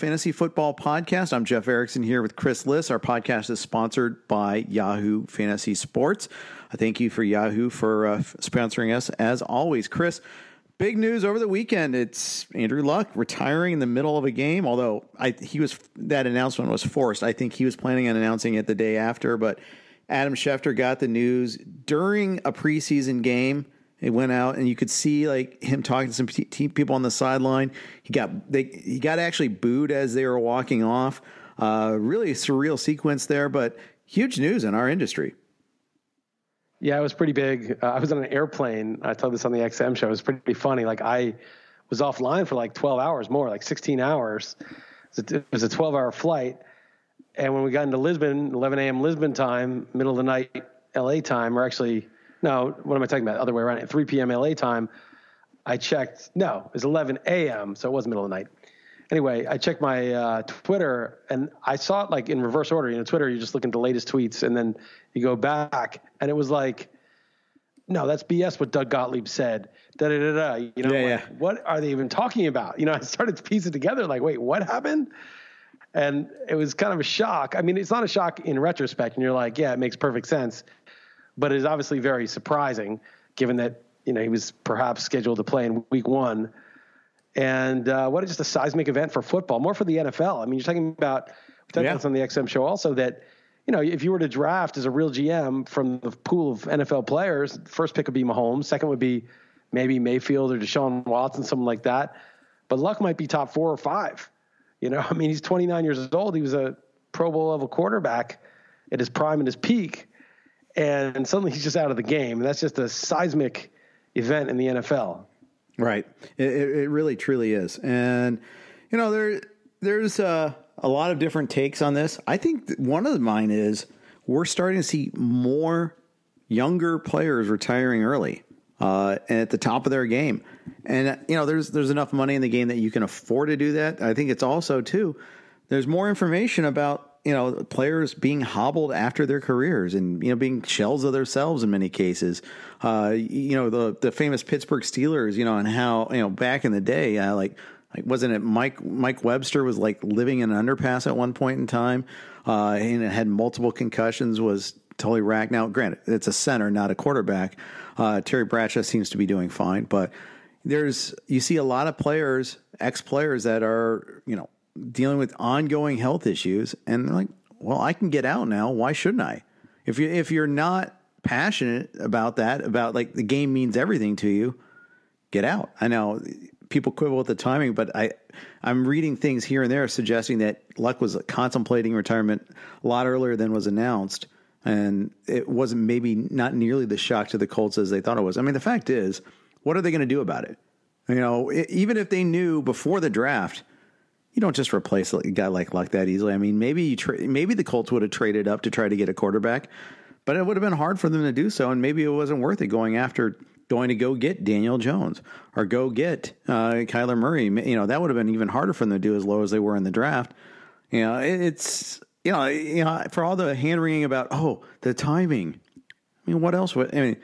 Fantasy Football Podcast. I'm Jeff Erickson here with Chris Liss. Our podcast is sponsored by Yahoo Fantasy Sports. I thank you for Yahoo for uh, sponsoring us as always. Chris, big news over the weekend. It's Andrew Luck retiring in the middle of a game. Although I, he was that announcement was forced. I think he was planning on announcing it the day after, but Adam Schefter got the news during a preseason game. It went out, and you could see like him talking to some people on the sideline. He got they he got actually booed as they were walking off. Uh, really surreal sequence there, but huge news in our industry. Yeah, it was pretty big. Uh, I was on an airplane. I told this on the XM show. It was pretty funny. Like I was offline for like 12 hours more, like 16 hours. It was a 12 hour flight. And when we got into Lisbon, 11 a.m. Lisbon time, middle of the night, LA time, or actually no, what am I talking about? Other way around. At 3 p.m. LA time, I checked. No, it was 11 a.m. So it was middle of the night. Anyway, I checked my uh, Twitter and I saw it like in reverse order. You know, Twitter, you just look at the latest tweets and then you go back, and it was like, no, that's BS. What Doug Gottlieb said. Da da da da. You know, Yeah, like, yeah. what are they even talking about? You know, I started to piece it together. Like, wait, what happened? And it was kind of a shock. I mean, it's not a shock in retrospect, and you're like, yeah, it makes perfect sense but it is obviously very surprising given that you know he was perhaps scheduled to play in week one. And uh, what is just a seismic event for football, more for the NFL. I mean, you're talking about we talked Yeah. on the XM show also that you know if you were to draft as a real GM from the pool of NFL players, first pick would be Mahomes, second would be maybe Mayfield or Deshaun Watson, something like that. But Luck might be top four or five. You know, I mean, he's 29 years old. He was a Pro Bowl level quarterback at his prime and his peak and suddenly he's just out of the game. And that's just a seismic event in the NFL. Right. It, it really truly is. And, You know, there there's uh, a lot of different takes on this. I think one of mine is we're starting to see more younger players retiring early uh, at the top of their game, and you know, there's there's enough money in the game that you can afford to do that. I think it's also too there's more information about you know players being hobbled after their careers and you know being shells of themselves in many cases. Uh, you know the the famous Pittsburgh Steelers, you know, and how you know back in the day, uh, like like wasn't it Mike Mike Webster was like living in an underpass at one point in time, uh, and had multiple concussions. Was totally racked. Now, granted, it's a center, not a quarterback. Uh, Terry Bradshaw seems to be doing fine, but there's you see a lot of players, ex players that are you know dealing with ongoing health issues, and they're like, well, I can get out now. Why shouldn't I? If you if you're not passionate about that, about like the game means everything to you, get out. I know people quibble with the timing, but I I'm reading things here and there suggesting that Luck was contemplating retirement a lot earlier than was announced, and it wasn't maybe not nearly the shock to the Colts as they thought it was. I mean, the fact is, what are they going to do about it? You know, even if they knew before the draft you don't just replace a guy like Luck that easily. I mean, maybe tra- maybe the Colts would have traded up to try to get a quarterback, but it would have been hard for them to do so, and maybe it wasn't worth it going after going to go get Daniel Jones or go get uh, Kyler Murray. You know, that would have been even harder for them to do as low as they were in the draft. You know, it's you know, you know, for all the hand wringing about oh the timing. I mean, what else would I mean?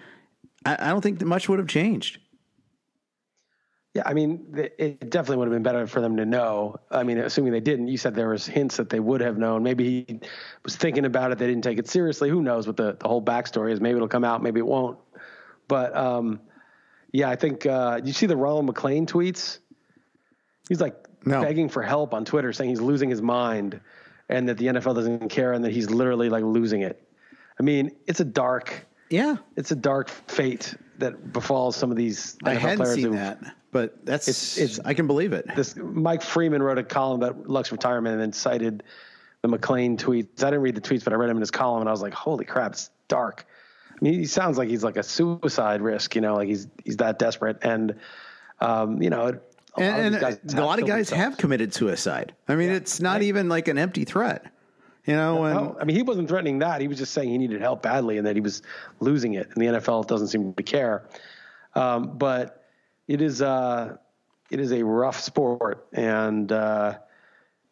I, I don't think much would have changed. Yeah, I mean, it definitely would have been better for them to know. I mean, assuming they didn't, you said there was hints that they would have known. Maybe he was thinking about it. They didn't take it seriously. Who knows what the, the whole backstory is? Maybe it'll come out. Maybe it won't. But um, yeah, I think uh, you see the Ronald McLean tweets. He's like no. begging for help on Twitter, saying he's losing his mind, and that the NFL doesn't care, and that he's literally like losing it. I mean, it's a dark. Yeah, it's a dark fate that befalls some of these NFL I hadn't seen who, that but that's it's, it's I can believe it. This Mike Freeman wrote a column about Luck's retirement and then cited the McLean tweets. I didn't read the tweets, but I read him in his column, and I was like, "Holy crap, it's dark." I mean, he sounds like he's like a suicide risk, you know, like he's he's that desperate, and um, you know, a and, lot of, a lot of guys have committed suicide. I mean, yeah. it's not even like an empty threat. You know, and, no, I mean, he wasn't threatening that. He was just saying he needed help badly and that he was losing it. And the NFL doesn't seem to care. Um, but it is uh, it is a rough sport, and uh,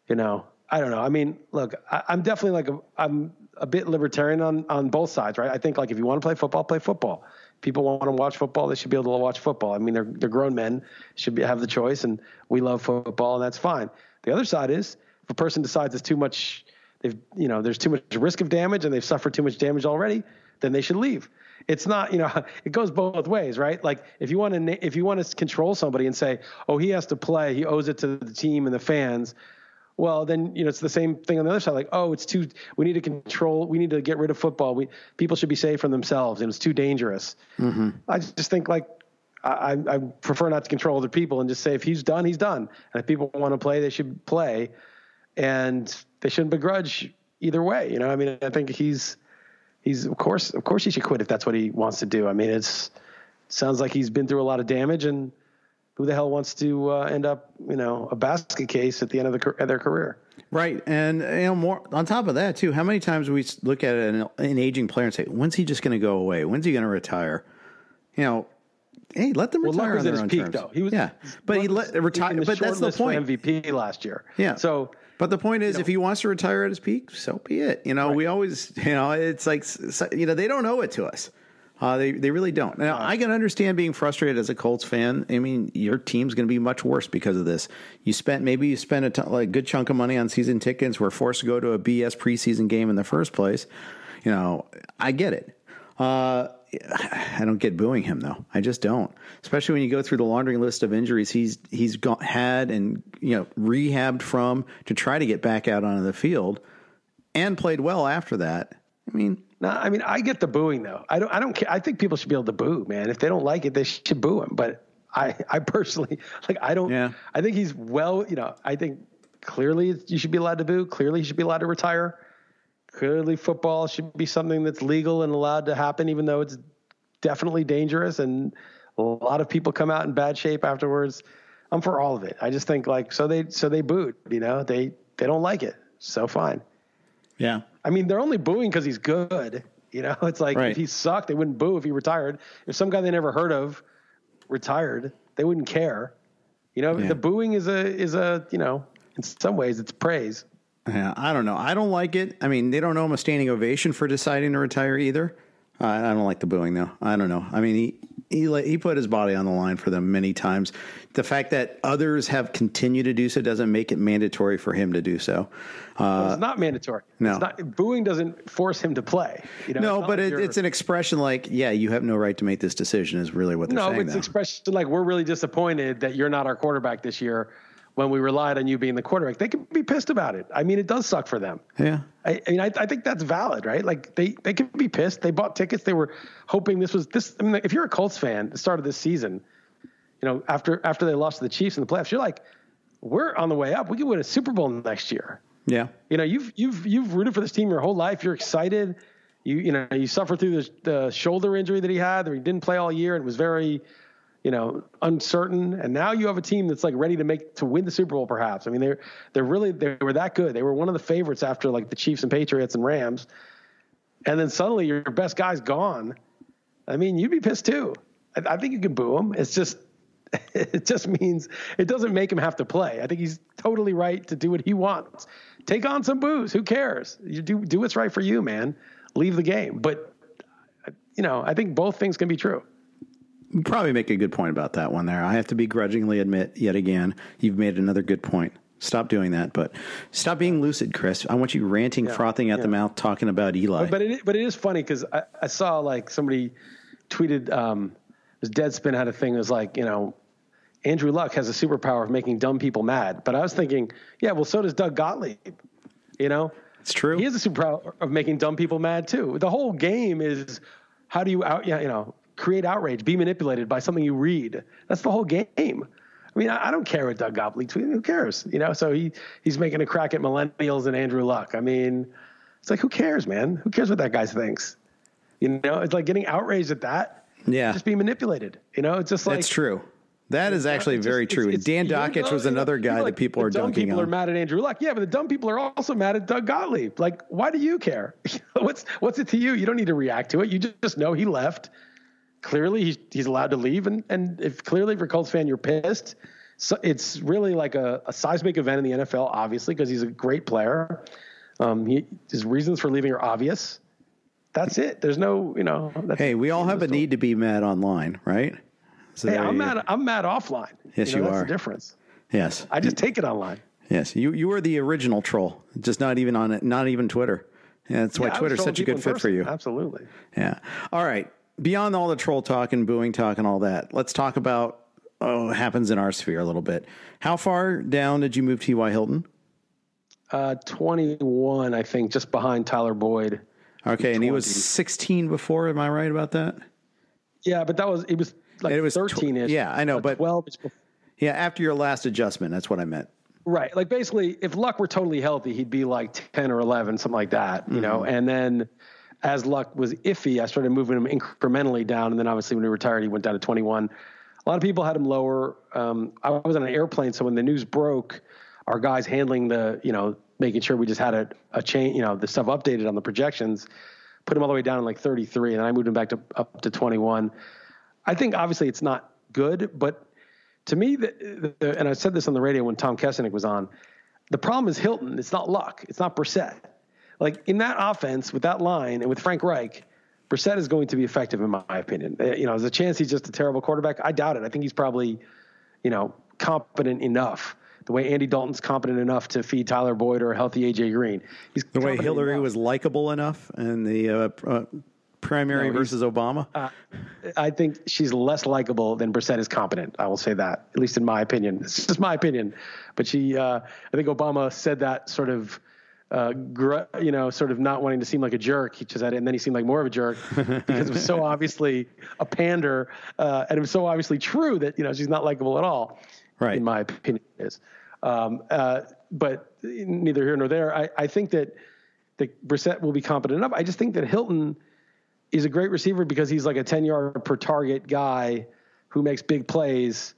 you know, I don't know. I mean, look, I, am definitely like a, I'm a bit libertarian on on both sides, right? I think like if you want to play football, play football. People want to watch football; they should be able to watch football. I mean, they're they're grown men, should be, have the choice, and we love football, and that's fine. The other side is if a person decides it's too much, they've you know, there's too much risk of damage, and they've suffered too much damage already, then they should leave. It's not you know it goes both ways right? Like if you want to if you want to control somebody and say oh he has to play he owes it to the team and the fans well then you know it's the same thing on the other side like oh it's too we need to control we need to get rid of football. We people should be safe from themselves and it's too dangerous. Mm-hmm. i just think like I, I prefer not to control other people and just say if he's done he's done. And if people want to play they should play and they shouldn't begrudge either way you know i mean i think he's he's of course of course he should quit if that's what he wants to do. I mean, it's it sounds like he's been through a lot of damage, and who the hell wants to uh, end up you know a basket case at the end of, the, of their career? Right, and you know more on top of that too. How many times we look at an, an aging player and say, "When's he just going to go away? When's he going to retire?" You know, hey, let them retire well, on their own peak, terms. Though he was, yeah, but he let retire. But that's the point. MVP last year. Yeah. So but the point is, you know, if he wants to retire at his peak, so be it. You know, right. we always, you know, it's like, you know, they don't owe it to us. Uh, they they really don't. Now I can understand being frustrated as a Colts fan. I mean, your team's going to be much worse because of this. You spent maybe you spent a t- like good chunk of money on season tickets. Were forced to go to a BS preseason game in the first place. You know, I get it. Uh, I don't get booing him though. I just don't. Especially when you go through the laundry list of injuries he's he's got, had and you know rehabbed from to try to get back out onto the field, and played well after that. I mean, no, I mean I get the booing though. I don't. I don't care. I think people should be able to boo, man. If they don't like it, they should boo him. But I, I personally like. I don't. Yeah. I think he's well. You know. I think clearly you should be allowed to boo. Clearly, you should be allowed to retire clearly football should be something that's legal and allowed to happen, even though it's definitely dangerous and a lot of people come out in bad shape afterwards. I'm for all of it. I just think like so they so they booed. You know they they don't like it. So fine. Yeah. I mean they're only booing because he's good. You know it's like Right. if he sucked, they wouldn't boo if he retired. If some guy they never heard of retired, they wouldn't care. You know Yeah. the booing is a is a you know in some ways it's praise. Yeah, I don't know. I don't like it. I mean, they don't know him a standing ovation for deciding to retire either. I I don't like the booing though. I don't know. I mean, he he he put his body on the line for them many times. The fact that others have continued to do so doesn't make it mandatory for him to do so. Uh, it's not mandatory. no. It's not, booing doesn't force him to play. You know, no, it's but like it, it's an expression like, yeah, you have no right to make this decision. Is really what they're no, saying. it's though. expression like we're really disappointed that you're not our quarterback this year when we relied on you being the quarterback. They can be pissed about it. I mean, it does suck for them. yeah. I, I mean, I, I think that's valid, right? Like they they can be pissed. They bought tickets. They were hoping this was this. I mean, if you're a Colts fan, the start of this season, you know, after after they lost to the Chiefs in the playoffs, you're like, we're on the way up. We can win a Super Bowl next year. Yeah. You know, you've you've you've rooted for this team your whole life. You're excited. You you know you suffered through the, the shoulder injury that he had, that he didn't play all year, and it was very, you know, uncertain. And now you have a team that's like ready to make to win the Super Bowl, perhaps. I mean, they're they're really they were that good. They were one of the favorites after like the Chiefs and Patriots and Rams, and then suddenly your best guy's gone. I mean, you'd be pissed too. I, I think you can boo him. It's just it just means it doesn't make him have to play. I think he's totally right to do what he wants. Take on some booze. Who cares? You do do what's right for you, man. Leave the game. But you know, I think both things can be true. Probably make a good point about that one there. I have to begrudgingly admit yet again, you've made another good point. Stop doing that, but stop being lucid, Chris. I want you ranting, frothing at the mouth, talking about Eli. But it but it is funny because I, I saw like somebody tweeted um this Deadspin had a thing that was like, you know, Andrew Luck has a superpower of making dumb people mad. But I was thinking, yeah, well, so does Doug Gottlieb. You know? it's true. He has a superpower of making dumb people mad too. The whole game is how do you out, yeah, you know, create outrage, be manipulated by something you read. That's the whole game. I mean, I, I don't care what Doug Gottlieb tweeted. Who cares? You know, so he he's making a crack at millennials and Andrew Luck. I mean, it's like who cares, man? Who cares what that guy thinks? You know, it's like getting outraged at that. Yeah. just being manipulated. You know, it's just like That's true. That is actually it's very just- true. it's- Dan it's- you know, was another guy know, that people the are dumb dunking people are mad at Andrew Luck. Yeah, but the dumb people are also mad at Doug Gottlieb. Like, why do you care? what's what's it to you? You don't need to react to it. You just, just know he left. Clearly, he's he's allowed to leave, and and if clearly if you're a Colts fan, you're pissed. So it's really like a, a seismic event in the NFL, obviously, because he's a great player. Um, he, his reasons for leaving are obvious. That's it. There's no, you know. That's, Hey, we all have a need to be mad online, right? So Hey, I'm you- mad. I'm mad offline. Yes, you, know, you that's are. The difference. Yes. I just take it online. Yes, you you were the original troll, just not even on it, not even Twitter. Yeah, that's why Yeah, Twitter's such a good fit for you. Absolutely. Yeah. All right. Beyond all the troll talk and booing talk and all that, let's talk about oh, happens in our sphere a little bit. How far down did you move T.Y. Hilton? Uh, 21, I think, just behind Tyler Boyd. Okay, and he was 16 before. Am I right about that? Yeah, but that was it was like It was 13 ish. yeah, I know, but- 12 Yeah, after your last adjustment, that's what I meant. right. Like basically, if Luck were totally healthy, he'd be like 10 or 11, something like that. You know, Mm-hmm. and then as Luck was iffy, I started moving him incrementally down, and then obviously when he retired, he went down to 21. A lot of people had him lower. Um, I was on an airplane, so when the news broke, our guys handling the, you know, making sure we just had a, a chain, you know, the stuff updated on the projections, put him all the way down in like 33, and then I moved him back to up to 21. I think obviously it's not good, but to me, the, the, and I said this on the radio when Tom Kessenich was on, the problem is Hilton. It's not Luck. It's not Brissett. Like in that offense with that line and with Frank Reich, Brissett is going to be effective in my opinion. Uh, You know, there's a chance he's just a terrible quarterback. I doubt it. I think he's probably, you know, competent enough. The way Andy Dalton's competent enough to feed Tyler Boyd or a healthy AJ Green. He's The way Hillary enough. was likable enough in the uh, uh, primary No, versus Obama. I think she's less likable than Brissett is competent. I will say that, at least in my opinion. It's just my opinion. But she, uh, I think Obama said that sort of, uh, gr- you know, sort of not wanting to seem like a jerk. He just said it, and then he seemed like more of a jerk because it was so obviously a pander, uh, and it was so obviously true that you know she's not likable at all. Right. In my opinion, is. Um, uh, but neither here nor there. I, I think that that Brissett will be competent enough. I just think that Hilton is a great receiver because he's like a 10 yard per target guy who makes big plays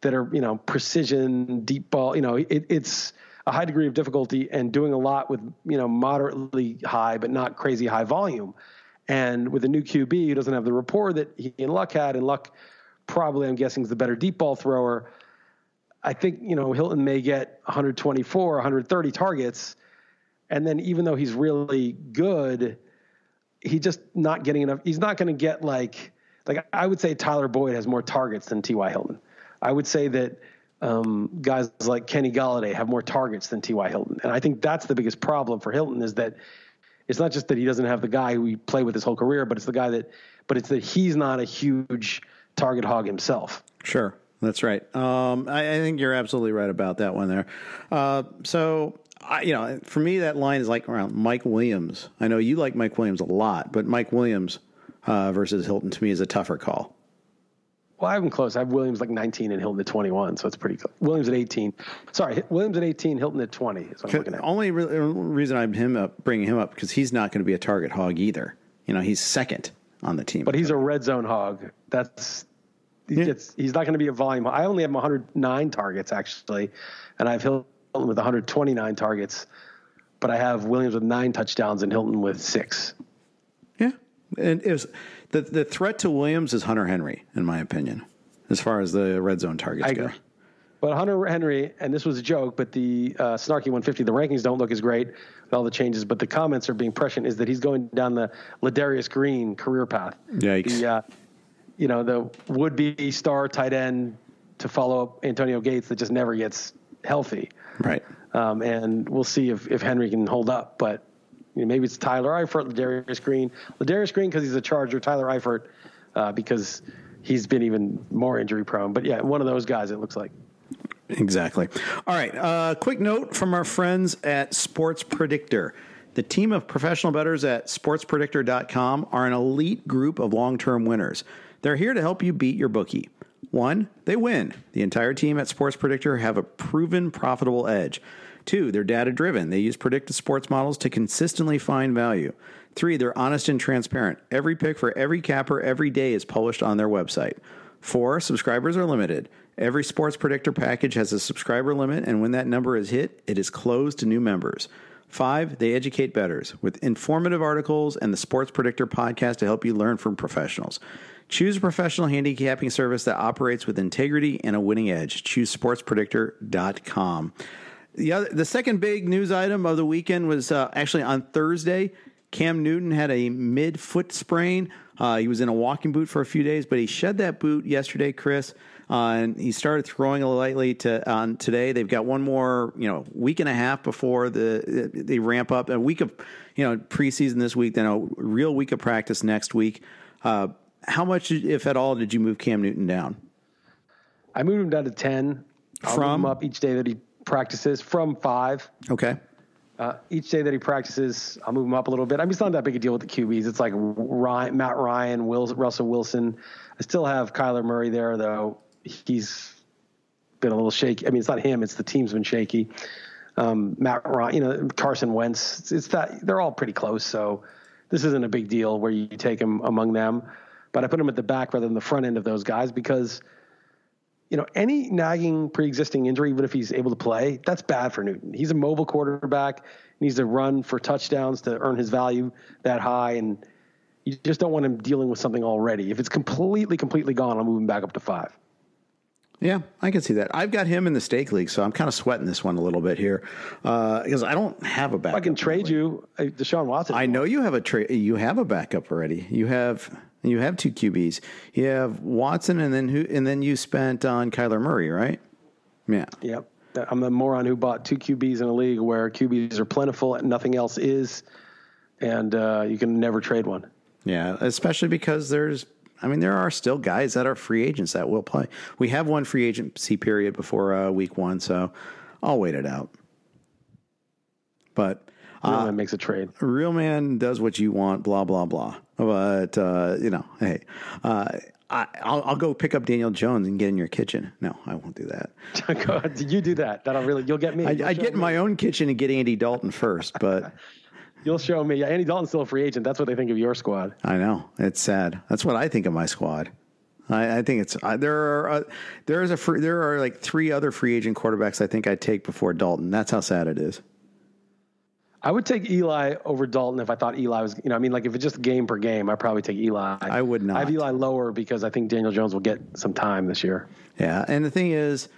that are you know precision deep ball. You know, it, it's a high degree of difficulty and doing a lot with you know moderately high but not crazy high volume. And with a new QB who doesn't have the rapport that he and Luck had, and Luck probably I'm guessing is the better deep ball thrower. I think you know Hilton may get 124, 130 targets, and then even though he's really good, he just not getting enough. He's not going to get like like I would say Tyler Boyd has more targets than T.Y. Hilton. I would say that um, guys like Kenny Golladay have more targets than T.Y. Hilton, and I think that's the biggest problem for Hilton is that it's not just that he doesn't have the guy who he played with his whole career, but it's the guy that, but it's that he's not a huge target hog himself. Sure. That's right. Um, I, I, think you're absolutely right about that one there. Uh, so, I, you know, for me, that line is like around Mike Williams. I know you like Mike Williams a lot, but Mike Williams uh, versus Hilton to me is a tougher call. Well, I have them close. I have Williams like 19 and Hilton at 21, so it's pretty close. Williams at 18. Sorry, Williams at 18, Hilton at 20 is what I'm looking at. Only re- reason I'm him up, bringing him up because he's not going to be a target hog either. You know, he's second on the team. But he's a red zone hog. That's he yeah. gets, he's not going to be a volume. I only have 109 targets actually, and I have Hilton with 129 targets, but I have Williams with nine touchdowns and Hilton with six. Yeah, and it was the the threat to Williams is Hunter Henry, in my opinion, as far as the red zone targets go. But Hunter Henry, and this was a joke, but the uh, Snarky 150, the rankings don't look as great with all the changes, but the comments are being prescient is that he's going down the Ladarius Green career path. Yikes. The, uh, you know, the would be star tight end to follow up Antonio Gates that just never gets healthy. Right. Um, and we'll see if, if Henry can hold up. But you know, maybe it's Tyler Eifert, Ladarius Green. Ladarius Green because he's a Charger, Tyler Eifert uh, because he's been even more injury prone. But yeah, one of those guys, it looks like. Exactly. All right. Uh, quick note from our friends at Sports Predictor. The team of professional bettors at sportspredictor.com are an elite group of long term winners. They're here to help you beat your bookie. One, they win. The entire team at Sports Predictor have a proven profitable edge. Two, they're data driven. They use predictive sports models to consistently find value. Three, they're honest and transparent. Every pick for every capper every day is published on their website. Four, subscribers are limited. Every sports predictor package has a subscriber limit, and when that number is hit, it is closed to new members. Five, they educate bettors with informative articles and the Sports Predictor podcast to help you learn from professionals. Choose a professional handicapping service that operates with integrity and a winning edge. Choose sportspredictor.com. The other, the second big news item of the weekend was uh, actually on Thursday. Cam Newton had a mid foot sprain. Uh, he was in a walking boot for a few days, but he shed that boot yesterday, Chris, uh, and he started throwing lightly to on today. They've got one more, you know, week and a half before the they ramp up. A week of, you know, preseason this week, then a real week of practice next week. Uh, how much, if at all, did you move Cam Newton down? I moved him down to 10. I'll From? him up each day that he practices from five. Okay. Uh, each day that he practices, I'll move him up a little bit. I mean, it's not that big a deal with the QBs. It's like Ryan, Matt Ryan, Will, Russell Wilson. I still have Kyler Murray there, though. He's been a little shaky. I mean, it's not him; it's the team's been shaky. Um, Matt Ryan, you know, Carson Wentz. It's, it's that they're all pretty close. So this isn't a big deal where you take him among them but I put him at the back rather than the front end of those guys because, you know, any nagging pre-existing injury, even if he's able to play, that's bad for Newton. He's a mobile quarterback. He needs to run for touchdowns to earn his value that high, and you just don't want him dealing with something already. If it's completely, completely gone, I'll move him back up to five. Yeah, I can see that. I've got him in the stake league, so I'm kind of sweating this one a little bit here because uh, I don't have a backup. I can trade you, uh, Deshaun Watson. I know you have a trade. You have a backup already. You have you have two QBs. You have Watson, and then who? And then you spent on Kyler Murray, right? Yeah. Yep. I'm the moron who bought two QBs in a league where QBs are plentiful and nothing else is, and uh, you can never trade one. Yeah, especially because there's I mean, there are still guys that are free agents that will play. We have one free agency period before uh, week one, so I'll wait it out. But real uh, man makes a trade. Real man does what you want. Blah blah blah. But uh, you know, hey, uh, I, will I'll go pick up Daniel Jones and get in your kitchen. No, I won't do that. you do that. That'll really you'll get me. I, I get in my own kitchen and get Andy Dalton first, but. You'll show me. Yeah, Andy Dalton's still a free agent. That's what they think of your squad. I know. It's sad. That's what I think of my squad. I, I think it's uh, there are uh, there is a free, there are like three other free agent quarterbacks I think I'd take before Dalton. That's how sad it is. I would take Eli over Dalton if I thought Eli was, you know, I mean, like if it's just game per game, I'd probably take Eli. I would not. I have Eli lower because I think Daniel Jones will get some time this year. Yeah, and the thing is,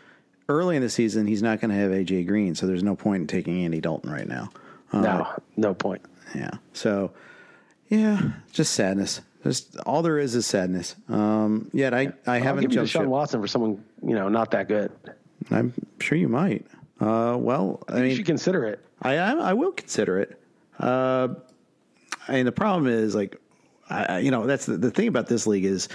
early in the season, he's not going to have AJ Green, so there's no point in taking Andy Dalton right now. Uh, no, no point. Yeah. So, yeah, just sadness. Just all there is is sadness. Um, yet I, I haven't I'll give jumped you Deshaun ship. Watson for someone you know not that good. I'm sure you might. Uh, well, I You mean, should consider it. I I, I will consider it. Uh, and the problem is like, I, I- you know, that's the, the thing about this league is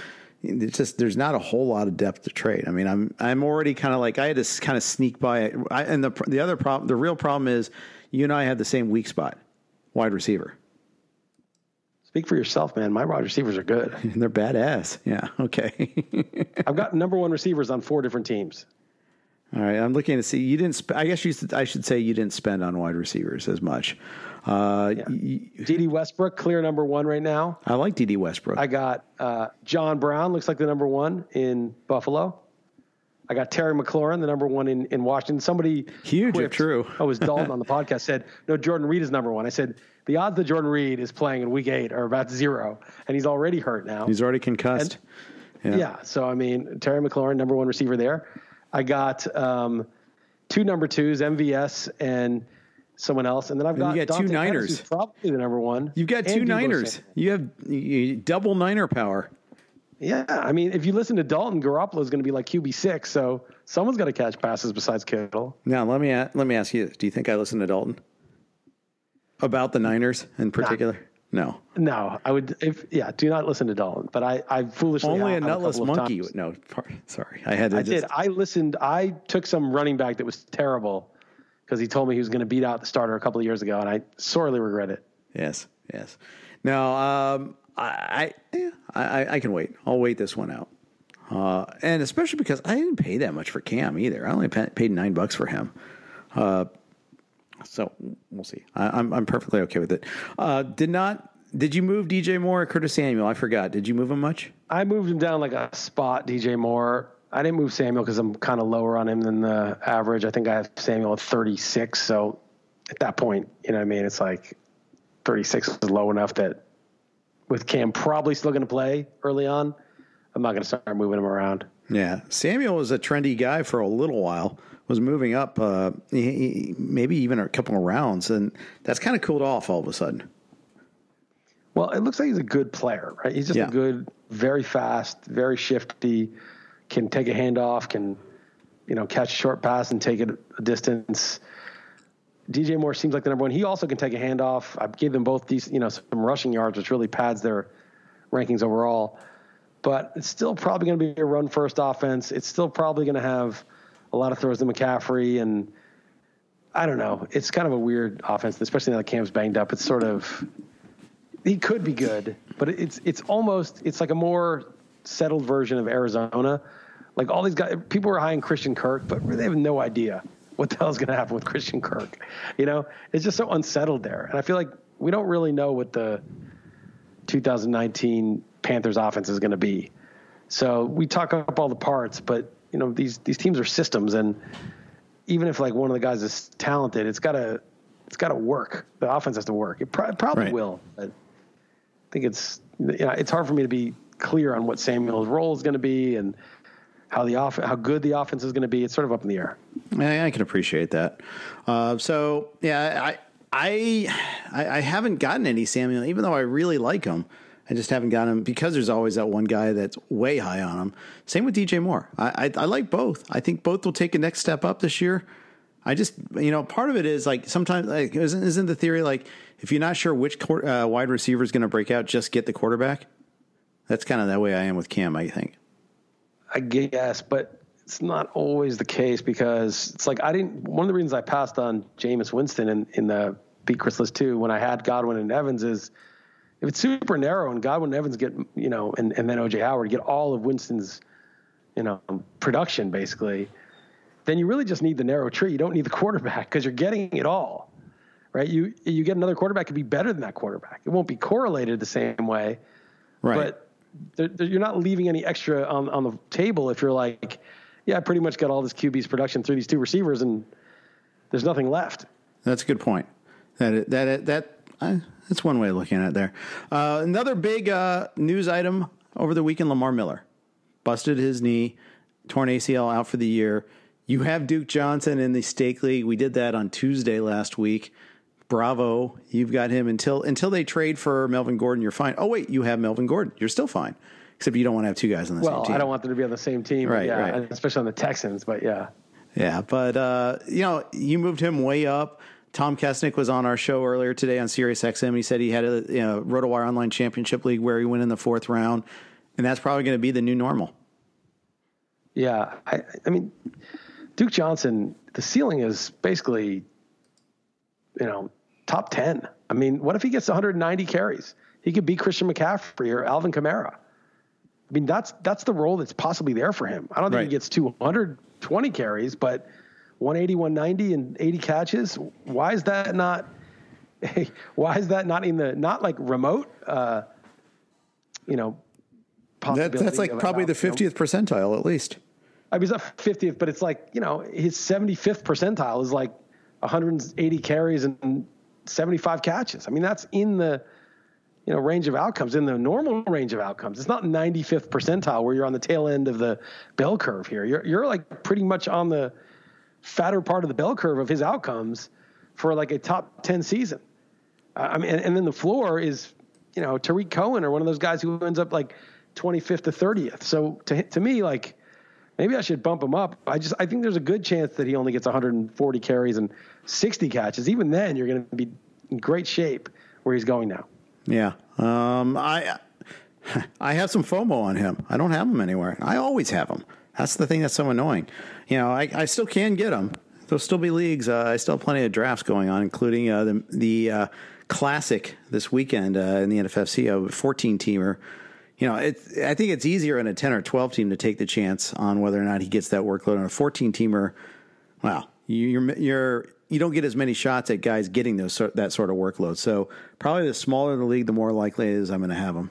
it's just there's not a whole lot of depth to trade. I mean, I'm I'm already kind of like I had to kind of sneak by it. I, and the the other problem, the real problem is you and I have the same weak spot, wide receiver. Speak for yourself, man. My wide receivers are good. And they're badass. Yeah. Okay. I've got number one receivers on four different teams. All right. I'm looking to see you didn't. Sp- I guess you. should- I should say you didn't spend on wide receivers as much. Uh, y- Dede Westbrook, clear number one right now. I like Dede Westbrook. I got uh, John Brown, looks like the number one in Buffalo. I got Terry McLaurin, the number one in, in Washington. Somebody Huge, quipped- true. I was Dalton on the podcast said, no, Jordan Reed is number one. I said, the odds that Jordan Reed is playing in week eight are about zero, and he's already hurt now. He's already concussed. Yeah. yeah. So, I mean, Terry McLaurin, number one receiver there. I got um, two number twos, MVS and someone else. And then I've got you got two Dante Niners. probably the number one. You've got two Niners. You have you, double Niner power. Yeah, I mean, if you listen to Dalton, Garoppolo is going to be like QB six, so someone's got to catch passes besides Kittle. Now let me let me ask you: this. Do you think I listen to Dalton about the Niners in particular? No, No, I would. If yeah, do not listen to Dalton. But I, I foolishly only a nutless of monkey. times. No, sorry, I had to. I just, did. I listened. I took some running back that was terrible because he told me he was going to beat out the starter a couple of years ago, and I sorely regret it. Yes, yes. No, um, I, I, I, I- I can wait. I'll wait this one out. Uh, and especially because I didn't pay that much for Cam either. I only paid nine bucks for him. Uh, so we'll see. I, I'm I'm perfectly okay with it. Uh, did not. Did you move DJ Moore or Curtis Samuel? I forgot. Did you move him much? I moved him down like a spot, DJ Moore. I didn't move Samuel because I'm kind of lower on him than the average. I think I have Samuel at 36. So at that point, you know what I mean? It's like 36 is low enough that with Cam probably still going to play early on, I'm not going to start moving him around. Yeah, Samuel was a trendy guy for a little while. Was moving up, uh, maybe even a couple of rounds, and that's kind of cooled off all of a sudden. Well, it looks like he's a good player, right? He's just Yeah. a good, very fast, very shifty, can take a handoff, can, you know, catch a short pass and take it a distance. DJ Moore seems like the number one. He also can take a handoff. I gave them both these, you know, some rushing yards, which really pads their rankings overall. But it's still probably going to be a run first offense. It's still probably going to have a lot of throws to McCaffrey and I don't know. It's kind of a weird offense, especially now that Cam's banged up. It's sort of he could be good, but it's it's almost it's like a more settled version of Arizona. Like all these guys, people were high on Christian Kirk, but they have no idea what the hell's going to happen with Christian Kirk. You know, it's just so unsettled there, and I feel like we don't really know what the 2019 Panthers offense is going to be. So we talk up all the parts, but you know these these teams are systems, and even if like one of the guys is talented, it's got to it's got to work. The offense has to work. It, pro- probably Right. will, but I think it's you know, it's hard for me to be clear on what Samuel's role is going to be and how the off how good the offense is going to be. It's sort of up in the air. I, I can appreciate that. Uh, so yeah, I I I haven't gotten any Samuel, even though I really like him. I just haven't gotten him because there's always that one guy that's way high on him. Same with DJ Moore. I, I I like both. I think both will take a next step up this year. I just you know part of it is like sometimes like isn't, isn't the theory like if you're not sure which quar- uh, wide receiver is going to break out, just get the quarterback. That's kind of that way I am with Cam. I think. I guess, but it's not always the case because it's like I didn't. One of the reasons I passed on Jameis Winston in, in the beat Chris too when I had Godwin and Evans is if it's super narrow and Godwin Evans get you know and, and then OJ Howard get all of Winston's you know production basically, then you really just need the narrow tree. You don't need the quarterback because you're getting it all, right? You you get another quarterback could be better than that quarterback. It won't be correlated the same way, Right. but they're, they're, you're not leaving any extra on on the table if you're like, yeah, I pretty much got all this QB's production through these two receivers, and there's nothing left. That's a good point. That that that uh, that's one way of looking at it. There. Uh, another big uh, news item over the weekend: Lamar Miller busted his knee, torn ACL, out for the year. You have Duke Johnson in the stake league. We did that on Tuesday last week. Bravo, you've got him until until they trade for Melvin Gordon. You're fine. Oh wait, you have Melvin Gordon. You're still fine, except you don't want to have two guys on the well, same team. Well, I don't want them to be on the same team, right? Yeah, right. especially on the Texans. But yeah, yeah. But uh, you know, you moved him way up. Tom Kessenich was on our show earlier today on Sirius XM. He said he had a you know, RotoWire Online Championship League where he went in the fourth round, and that's probably going to be the new normal. Yeah, I, I mean, Duke Johnson, the ceiling is basically, you know, top ten. I mean, what if he gets 190 carries? He could beat Christian McCaffrey or Alvin Kamara. I mean, that's that's the role that's possibly there for him. I don't think Right. he gets 220 carries, but 180, 190, and 80 catches. Why is that not? Why is that not in the not like remote? Uh, you know, That, that's like probably the you know, 50th percentile at least. I mean, he's not 50th, but it's like, you know, his 75th percentile is like 180 carries and 75 catches. I mean, that's in the, you know, range of outcomes, in the normal range of outcomes. It's not 95th percentile where you're on the tail end of the bell curve here. You're, you're like pretty much on the fatter part of the bell curve of his outcomes for like a top 10 season. I mean, and, and then the floor is, you know, Tarik Cohen or one of those guys who ends up like 25th to 30th. So to, to me, like, maybe I should bump him up. I just I think there's a good chance that he only gets 140 carries and 60 catches. Even then, you're going to be in great shape where he's going now. Yeah. Um, I I have some FOMO on him. I don't have him anywhere. I always have him. That's the thing that's so annoying. You know, I, I still can get them. There'll still be leagues. Uh, I still have plenty of drafts going on, including uh, the the uh, classic this weekend uh, in the NFFC, a 14 teamer. You know, it, I think it's easier in a 10 or 12 team to take the chance on whether or not he gets that workload. On a 14 teamer, wow, you, you're you're you don't get as many shots at guys getting those that sort of workload. So probably the smaller the league, the more likely it is I'm going to have them.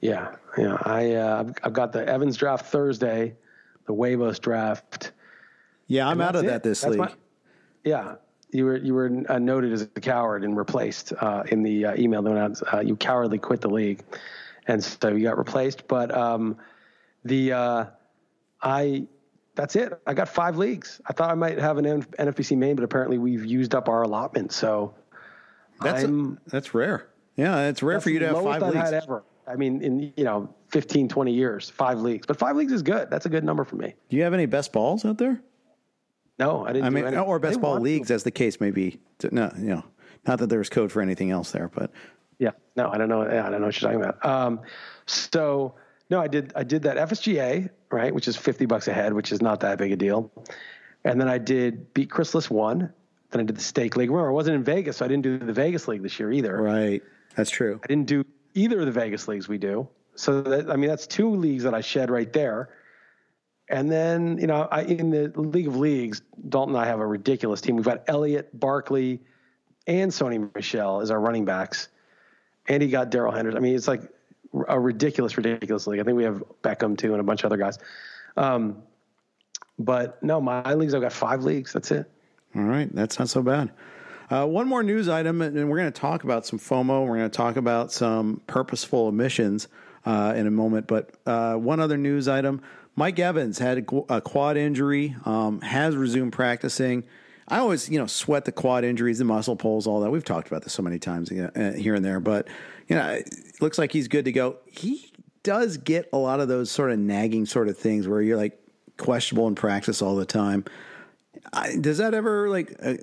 Yeah, yeah. I uh, I've- got the Evans draft Thursday, the Wavos draft. Yeah, I'm out of that's that this That's league. my- yeah, you were you were uh, noted as a coward and replaced uh, in the uh, email that went out. Uh, you cowardly quit the league, and so you got replaced. But um, the uh, I that's it. I got five leagues. I thought I might have an N- NFBC main, but apparently we've used up our allotment. So that's I'm that's rare. Yeah, it's rare for you to have five I've leagues. had ever. I mean, in you know 15, 20 years, five leagues. But five leagues is good. That's a good number for me. Do you have any best balls out there? No, I didn't. I do mean, any, or best ball want to. leagues, as the case may be. No, you know, not that there's code for anything else there, but Yeah, no, I don't know. I don't know what you're talking about. Um, so no, I did. I did that FSGA right, which is fifty bucks a head, which is not that big a deal. And then I did beat Chris Liss one. Then I did the stake league. Remember, I wasn't in Vegas, so I didn't do the Vegas league this year either. right, that's true. I didn't do either of the Vegas leagues we do. So that, I mean, that's two leagues that I shed right there. And then, you know, I, in the League of Leagues, Dalton and I have a ridiculous team. We've got Elliott, Barkley, and Sony Michel as our running backs. And he got Darrell Henderson. I mean, it's like a ridiculous, ridiculous league. I think we have Beckham too and a bunch of other guys. Um, but no, my leagues, I've got five leagues. That's it. All right, that's not so bad. Uh, one more news item, and we're going to talk about some FOMO. We're going to talk about some purposeful omissions uh, in a moment. But uh, one other news item: Mike Evans had a, quad injury, um, has resumed practicing. I always, you know, sweat the quad injuries, the muscle pulls, all that. We've talked about this so many times uh, here and there, but you know, it looks like he's good to go. He does get a lot of those sort of nagging sort of things where you're like questionable in practice all the time. I, does that ever like uh,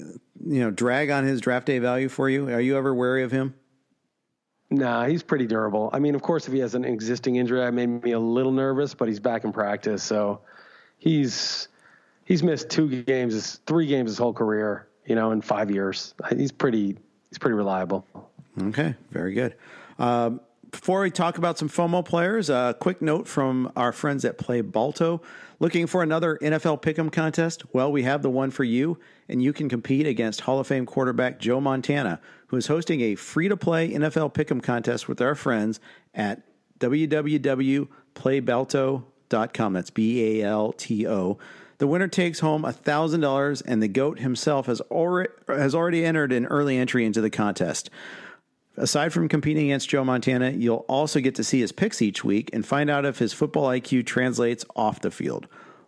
you know drag on his draft day value for you? Are you ever wary of him? Nah, he's pretty durable. I mean, of course, if he has an existing injury, that made me a little nervous, but he's back in practice, so he's he's missed two games, three games his whole career. You know, in five years, he's pretty he's pretty reliable. Okay, very good. Um, before we talk about some FOMO players, a quick note from our friends at Play Balto. Looking for another NFL Pick'em contest? Well, we have the one for you, and you can compete against Hall of Fame quarterback Joe Montana, who is hosting a free to play NFL Pick'em contest with our friends at www.playbalto.com. That's B A L T O. The winner takes home $1,000, and the GOAT himself has already, has already entered an early entry into the contest. Aside from competing against Joe Montana, you'll also get to see his picks each week and find out if his football IQ translates off the field.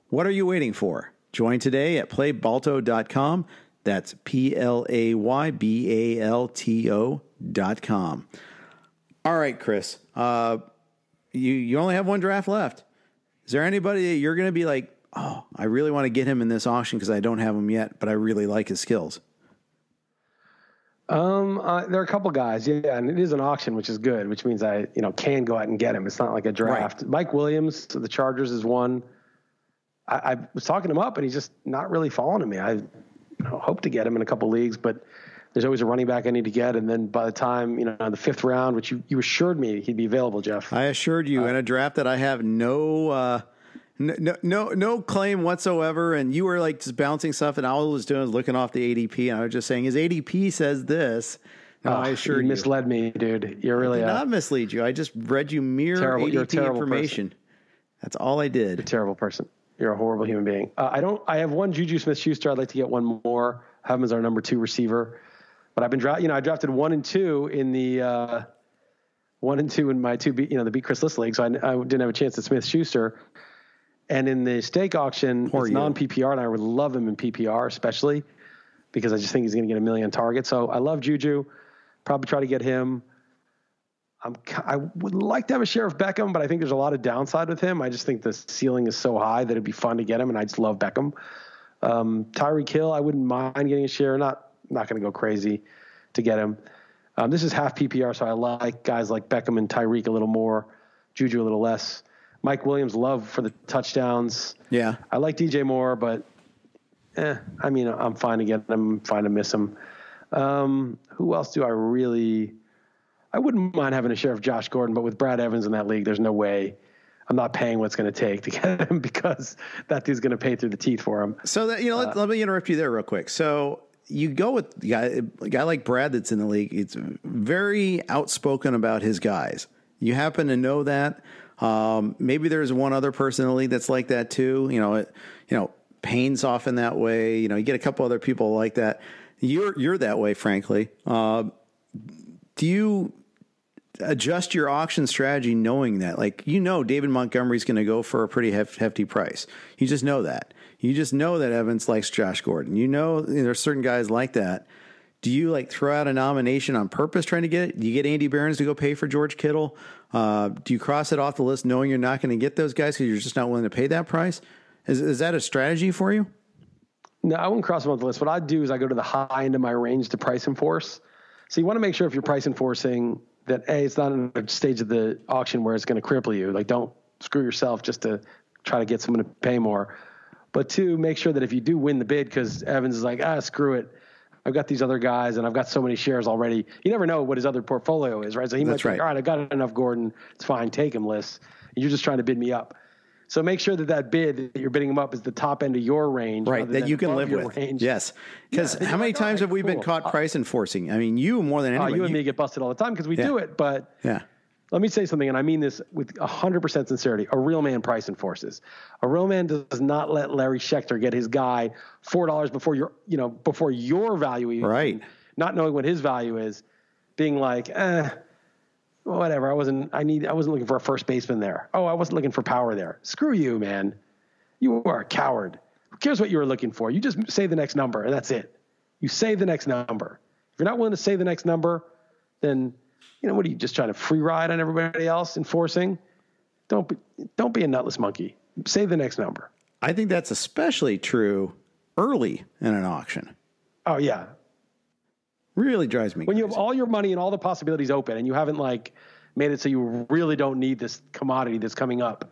What are you waiting for? Join today at playbalto.com. That's P L A Y B A L T O.com. All right, Chris. Uh, you, you only have one draft left. Is there anybody that you're going to be like, oh, I really want to get him in this auction because I don't have him yet, but I really like his skills? Um, uh, there are a couple guys, yeah, and it is an auction, which is good, which means I, you know, can go out and get him. It's not like a draft. Right. Mike Williams, the Chargers, is one. I, I, was talking him up, and he's just not really falling to me. I you know, hope to get him in a couple leagues, but there's always a running back I need to get, and then by the time you know the fifth round, which you, you assured me he'd be available, Jeff. I assured you uh, in a draft that I have no. Uh, no, no, no claim whatsoever. And you were like just bouncing stuff, and all I was doing was looking off the ADP, and I was just saying his ADP says this. No, oh, I assure you, misled me, dude. You're really I did not mislead you. I just read you mere terrible, ADP information. Person. That's all I did. You're a terrible person. You're a horrible human being. Uh, I don't. I have one Juju Smith Schuster. I'd like to get one more. Have him as our number two receiver. But I've been drafting. You know, I drafted one and two in the uh, one and two in my two. you know, the beat Chris Liss league. So I, I didn't have a chance at Smith Schuster. And in the stake auction, Poor it's non PPR, and I would love him in PPR, especially because I just think he's going to get a million targets. So I love Juju. Probably try to get him. I'm, I would like to have a share of Beckham, but I think there's a lot of downside with him. I just think the ceiling is so high that it'd be fun to get him, and I just love Beckham. Um, Tyreek Hill, I wouldn't mind getting a share. Not not going to go crazy to get him. Um, this is half PPR, so I like guys like Beckham and Tyreek a little more, Juju a little less. Mike Williams love for the touchdowns. Yeah. I like DJ Moore, but eh, I mean, I'm fine to get him, I'm fine to miss him. Um, who else do I really? I wouldn't mind having a share of Josh Gordon, but with Brad Evans in that league, there's no way I'm not paying what's going to take to get him because that dude's going to pay through the teeth for him. So that you know, uh, let, let, me interrupt you there real quick. So you go with a guy, a guy like Brad that's in the league. It's very outspoken about his guys. You happen to know that. Um, maybe there's one other person in the league that's like that too. You know, it, you know, Payne's often that way. You know, you get a couple other people like that. You're you're that way, frankly. Uh, do you adjust your auction strategy knowing that, like, you know, David Montgomery's going to go for a pretty hefty price. You just know that. You just know that Evans likes Josh Gordon. You know, there's certain guys like that. Do you like throw out a nomination on purpose trying to get it? Do you get Andy Behrens to go pay for George Kittle? Uh, do you cross it off the list knowing you're not going to get those guys because you're just not willing to pay that price? Is, is that a strategy for you? No, I wouldn't cross them off the list. What I do is I go to the high end of my range to price enforce. So you want to make sure if you're price enforcing that a it's not in a stage of the auction where it's going to cripple you. Like don't screw yourself just to try to get someone to pay more. But two, make sure that if you do win the bid, because Evans is like, ah, screw it. I've got these other guys and I've got so many shares already. You never know what his other portfolio is, right? So he That's might right. think, all right, I've got enough Gordon. It's fine. Take him, Liss. You're just trying to bid me up. So make sure that that bid that you're bidding him up is the top end of your range, right? That you can live with. Range. Yes, because yeah, how many times have we cool. been caught price enforcing? I mean, you more than anyone. Uh, you and you, me get busted all the time because we yeah. do it, but yeah. Let me say something, and I mean this with 100% sincerity. A real man price enforces. A real man does not let Larry Schechter get his guy four dollars before your, you know, before your value, right? Not knowing what his value is, being like, eh, whatever. I wasn't. I need. I wasn't looking for a first baseman there. Oh, I wasn't looking for power there. Screw you, man. You are a coward. Who cares what you were looking for? You just say the next number, and that's it. You say the next number. If you're not willing to say the next number, then you know, what are you just trying to free ride on everybody else enforcing? Don't be, don't be a nutless monkey. Say the next number. I think that's especially true early in an auction. Oh yeah, really drives me. When crazy. you have all your money and all the possibilities open, and you haven't like made it so you really don't need this commodity that's coming up,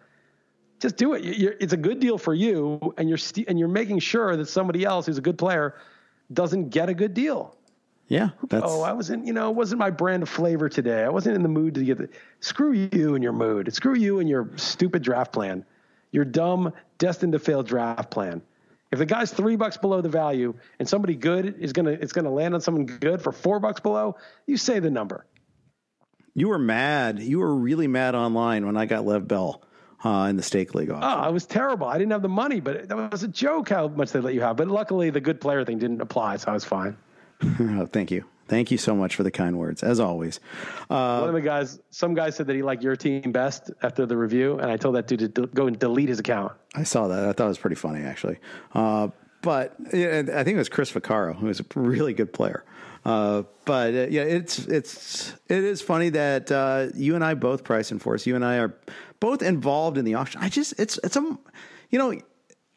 just do it. You're, it's a good deal for you, and you're st- and you're making sure that somebody else who's a good player doesn't get a good deal. Yeah. oh, I wasn't, you know, it wasn't my brand of flavor today. I wasn't in the mood to get the. Screw you and your mood. Screw you and your stupid draft plan. Your dumb, destined to fail draft plan. If the guy's three bucks below the value and somebody good is gonna it's gonna land on someone good for four bucks below, you say the number. You were mad. You were really mad online when I got Lev Bell uh, in the stake league. Auction. Oh, I was terrible. I didn't have the money, but that was a joke how much they let you have. But luckily, the good player thing didn't apply, so I was fine. oh, thank you. Thank you so much for the kind words, as always. Uh, One of the guys, some guy said that he liked your team best after the review, and I told that dude to de- go and delete his account. I saw that. I thought it was pretty funny, actually. Uh, but yeah, I think it was Chris Vaccaro, who was a really good player. Uh, but uh, yeah, it's it's it is funny that uh, you and I both price enforce. You and I are both involved in the auction. I just it's it's a you know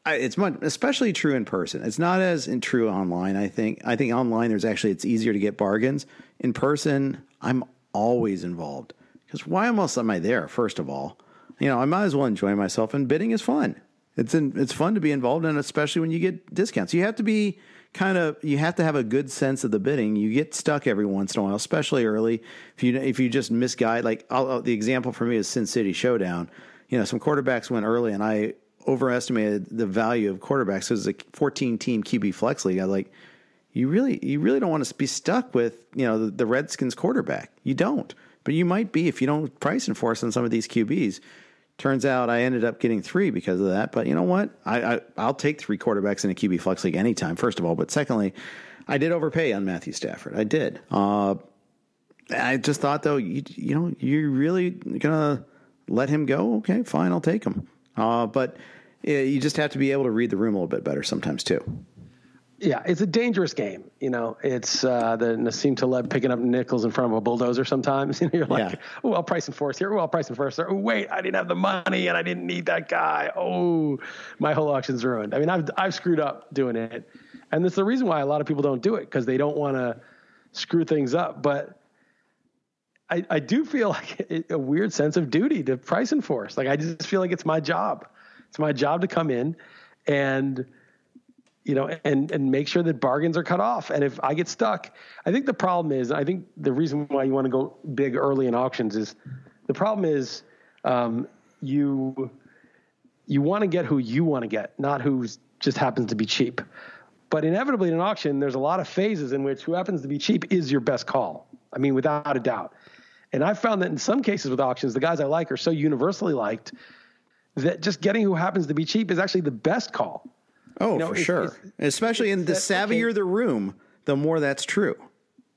it's much, especially true in person. It's not as in true online. I think. I think online there's actually it's easier to get bargains. In person, I'm always involved because why else am I there? First of all, you know I might as well enjoy myself, and bidding is fun. It's in, it's fun to be involved in, especially when you get discounts. You have to be kind of you have to have a good sense of the bidding. You get stuck every once in a while, especially early. If you if you just misguide, like I'll, uh, the example for me is Sin City Showdown. You know, some quarterbacks went early, and I overestimated the value of quarterbacks. So it was a 14 team QB flex league. I like you really you really don't want to be stuck with you know the, the Redskins quarterback. You don't, but you might be if you don't price enforce on some of these QBs. Turns out I ended up getting three because of that. But you know what? I, I will take three quarterbacks in a QB flex league anytime. First of all, but secondly, I did overpay on Matthew Stafford. I did. Uh, I just thought though, you you know, you're really gonna let him go? Okay, fine, I'll take him. Uh, but you just have to be able to read the room a little bit better sometimes too. Yeah, it's a dangerous game. You know, it's uh, the Nassim Taleb picking up nickels in front of a bulldozer sometimes. You know, you're like, yeah. oh, I'll price and force here. Oh, I'll price and force there. Oh, wait, I didn't have the money and I didn't need that guy. Oh, my whole auction's ruined. I mean, I've, I've screwed up doing it. And that's the reason why a lot of people don't do it because they don't want to screw things up. But I, I do feel like a weird sense of duty to price enforce. Like, I just feel like it's my job. It's my job to come in and – you know, and and make sure that bargains are cut off. And if I get stuck, I think the problem is, I think the reason why you want to go big early in auctions is the problem is um, you you want to get who you want to get, not who just happens to be cheap. But inevitably in an auction, there's a lot of phases in which who happens to be cheap is your best call. I mean, without a doubt. And I've found that in some cases with auctions, the guys I like are so universally liked that just getting who happens to be cheap is actually the best call. Oh, you know, for it's, sure. It's, Especially in the savvier okay. the room, the more that's true.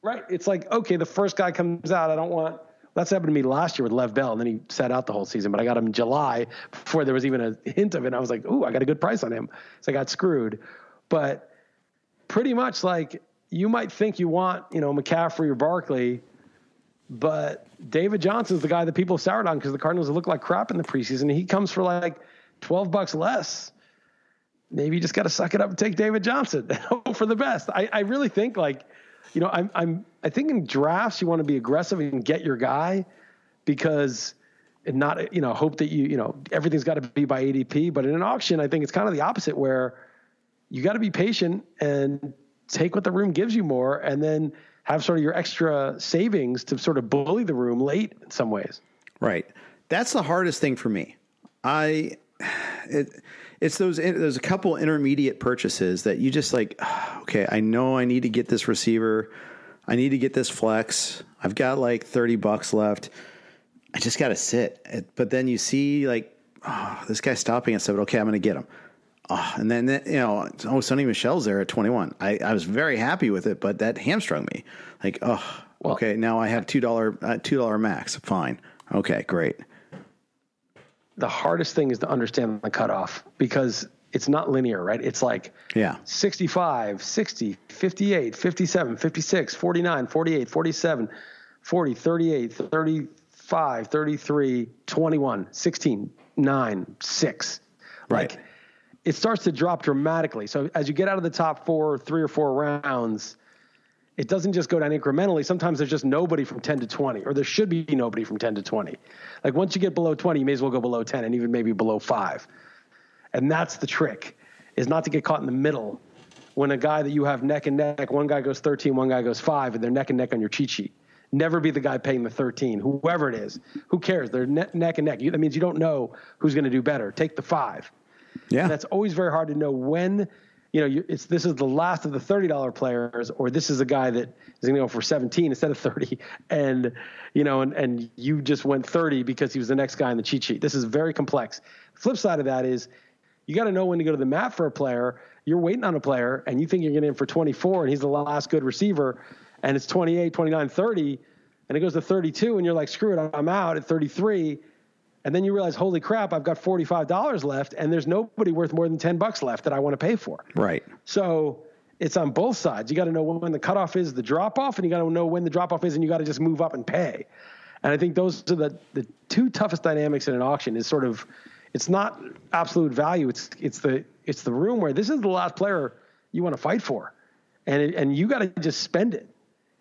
Right. It's like, okay, the first guy comes out. I don't want. That's happened to me last year with Lev Bell, and then he sat out the whole season. But I got him in July before there was even a hint of it. And I was like, "Ooh, I got a good price on him." So I got screwed. But pretty much like you might think you want, you know, McCaffrey or Barkley, but David Johnson's the guy that people soured on because the Cardinals look like crap in the preseason. He comes for like twelve bucks less maybe you just got to suck it up and take David Johnson and hope for the best. I, I really think like, you know, I'm, I'm, I think in drafts you want to be aggressive and get your guy because and not, you know, hope that you, you know, everything's got to be by ADP. But in an auction, I think it's kind of the opposite where you got to be patient and take what the room gives you more and then have sort of your extra savings to sort of bully the room late in some ways. Right. That's the hardest thing for me. I, it, it's those there's a couple intermediate purchases that you just like okay i know i need to get this receiver i need to get this flex i've got like 30 bucks left i just got to sit but then you see like oh this guy's stopping at seven okay i'm gonna get him oh, and then you know oh Sony Michel's there at 21 I, I was very happy with it but that hamstrung me like oh well, okay now i have two dollar uh, two dollar max fine okay great the hardest thing is to understand the cutoff because it's not linear, right? It's like yeah. 65, 60, 58, 57, 56, 49, 48, 47, 40, 38, 35, 33, 21, 16, 9, 6. Right. Like it starts to drop dramatically. So as you get out of the top 4, 3 or 4 rounds, it doesn't just go down incrementally. Sometimes there's just nobody from 10 to 20, or there should be nobody from 10 to 20. Like once you get below 20, you may as well go below 10 and even maybe below five. And that's the trick, is not to get caught in the middle when a guy that you have neck and neck, one guy goes 13, one guy goes five, and they're neck and neck on your cheat sheet. Never be the guy paying the 13, whoever it is. Who cares? They're ne- neck and neck. that means you don't know who's going to do better. Take the five. Yeah. And that's always very hard to know when you know, you, it's this is the last of the thirty dollar players, or this is a guy that is going to go for seventeen instead of thirty, and you know, and and you just went thirty because he was the next guy in the cheat sheet. This is very complex. Flip side of that is you got to know when to go to the mat for a player. You're waiting on a player, and you think you're getting in for 24, and he's the last good receiver, and it's 28, 29, 30, and it goes to 32, and you're like, screw it, I'm out at 33 and then you realize, holy crap, I've got $45 left and there's nobody worth more than 10 bucks left that I want to pay for. Right. So it's on both sides. You got to know when the cutoff is, the drop off, and you got to know when the drop off is, and you got to just move up and pay. And I think those are the, the two toughest dynamics in an auction is sort of, it's not absolute value. It's, it's the, it's the room where this is the last player you want to fight for. And, it, and you got to just spend it.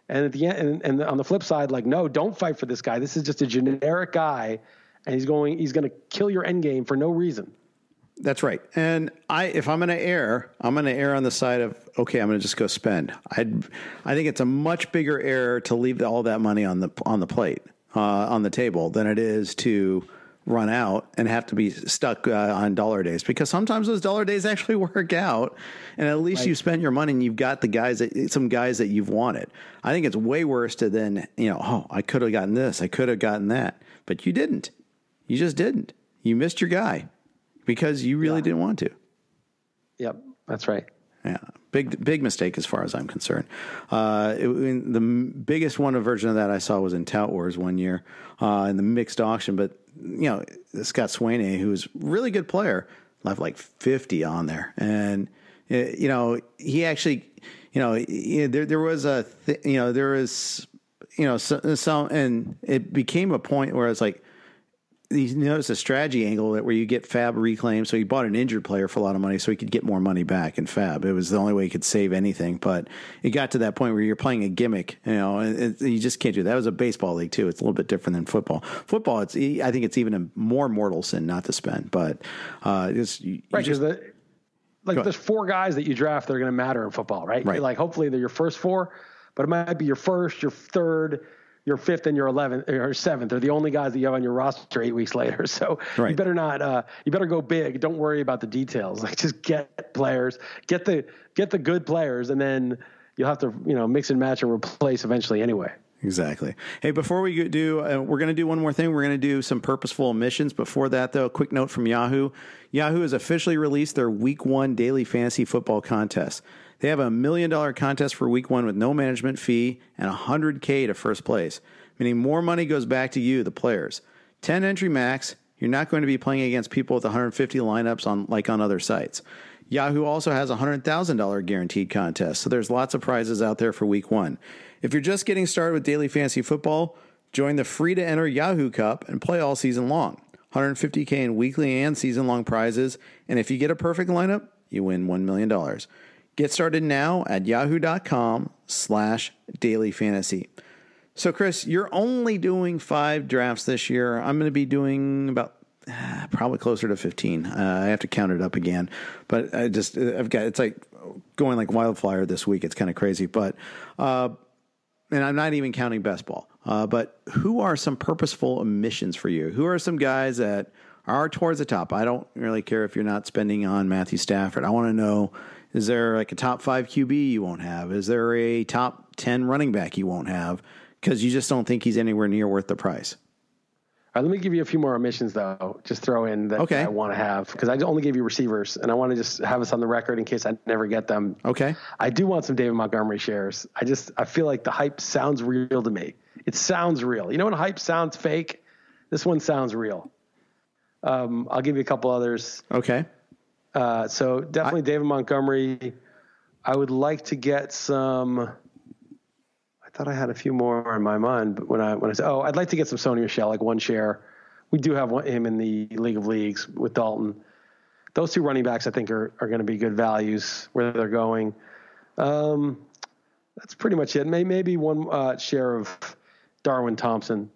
And at the end, and, and on the flip side, like, no, don't fight for this guy. This is just a generic guy and he's going he's going to kill your end game for no reason. That's right. And I, if I'm going to err, I'm going to err on the side of okay, I'm going to just go spend. I, I think it's a much bigger error to leave all that money on the on the plate, uh, on the table, than it is to run out and have to be stuck uh, on dollar days because sometimes those dollar days actually work out, and at least right. you spent your money and you've got the guys that some guys that you've wanted. I think it's way worse to then you know, oh, I could have gotten this, I could have gotten that, but you didn't. You just didn't. You missed your guy because you really yeah. didn't want to. Yep, that's right. Yeah, big big mistake as far as I'm concerned. Uh, it, the biggest one version of that I saw was in Tout Wars one year uh, in the mixed auction. But you know, Scott Swanay, who's really good player, left like 50 on there, and uh, you know he actually, you know, there there was a th- you know there was you know some, some and it became a point where it's like you notice a strategy angle that where you get FAAB reclaimed. So he bought an injured player for a lot of money so he could get more money back in FAAB. It was the only way he could save anything. But it got to that point where you're playing a gimmick, you know, and you just can't do that. That was a baseball league too. It's a little bit different than football. Football, it's I think it's even a more mortal sin not to spend. But uh, it's you, right because the, like there's four guys that you draft that are going to matter in football, right? Right. Like hopefully they're your first four, but it might be your first, your third your fifth and your 11th or seventh are the only guys that you have on your roster eight weeks later. So right. you better not, uh, you better go big. Don't worry about the details. Like just get players, get the, get the good players, and then you'll have to, you know, mix and match and replace eventually anyway. Exactly. Hey, before we do, uh, we're going to do one more thing. We're going to do some purposeful omissions. Before that, though, a quick note from Yahoo. Yahoo has officially released their Week One daily fantasy football contest. They have a million dollar contest for week one with no management fee and 100K to first place, meaning more money goes back to you, the players. 10 entry max. You're not going to be playing against people with 150 lineups on like on other sites. Yahoo also has a $100,000 guaranteed contest, so there's lots of prizes out there for week one. If you're just getting started with daily fantasy football, join the free to enter Yahoo Cup and play all season long. 150K in weekly and season long prizes, and if you get a perfect lineup, you win $1 million. Get started now at yahoo.com slash daily fantasy. So, Chris, you're only doing five drafts this year. I'm going to be doing about uh, probably closer to 15. Uh, I have to count it up again, but I just, I've got, it's like going like wildfire this week. It's kind of crazy, but, uh, and I'm not even counting best ball. Uh, but who are some purposeful omissions for you? Who are some guys that are towards the top? I don't really care if you're not spending on Matthew Stafford. I want to know is there like a top five QB you won't have? Is there a top 10 running back you won't have? Because you just don't think he's anywhere near worth the price. All right, let me give you a few more omissions, though. Just throw in that okay. I want to have because I only gave you receivers, and I want to just have us on the record in case I never get them. Okay. I do want some David Montgomery shares. I just I feel like the hype sounds real to me. It sounds real. You know when hype sounds fake, this one sounds real. Um, I'll give you a couple others. Okay. Uh, so definitely I, David Montgomery. I would like to get some. I thought I had a few more in my mind, but when I when I said, oh, I'd like to get some Sony Michel, like one share. We do have one, him in the League of Leagues with Dalton. Those two running backs, I think, are are going to be good values where they're going. Um, that's pretty much it. Maybe, maybe one uh, share of Darwin Thompson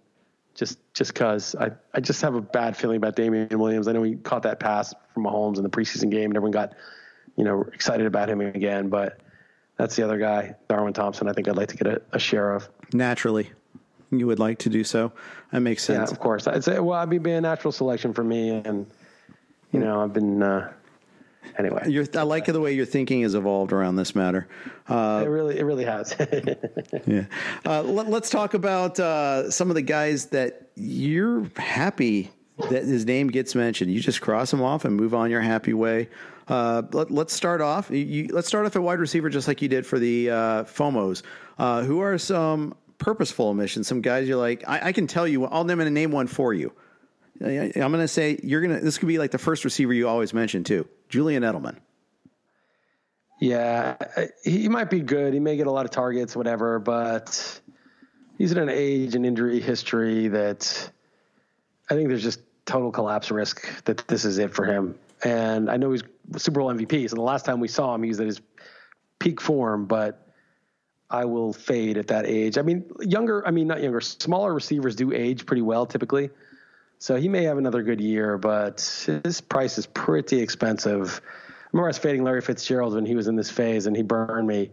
just just because I, I just have a bad feeling about Damien Williams. I know he caught that pass from Mahomes in the preseason game, and everyone got you know excited about him again. But that's the other guy, Darwin Thompson. I think I'd like to get a, a share of. Naturally, you would like to do so. That makes sense. Yeah, of course. I'd say, well, I'd be a natural selection for me, and you know, I've been uh, anyway, You're, I like the way your thinking has evolved around this matter. Uh, it really, it really has. yeah. Uh, let, us talk about uh, some of the guys that you're happy that his name gets mentioned. You just cross him off and move on your happy way. Uh, let, us start off. You, let's start off at wide receiver, just like you did for the uh, FOMOs. Uh, who are some purposeful omissions? Some guys you're like, I, I can tell you. I'll name and name one for you. I'm going to say you're going to. This could be like the first receiver you always mention too, Julian Edelman. Yeah, he might be good. He may get a lot of targets, whatever, but he's in an age and injury history that I think there's just total collapse risk that this is it for him. And I know he's Super Bowl MVP. So the last time we saw him, he's at his peak form, but I will fade at that age. I mean, younger, I mean, not younger, smaller receivers do age pretty well typically. So he may have another good year, but his price is pretty expensive. I remember I was fading Larry Fitzgerald when he was in this phase, and he burned me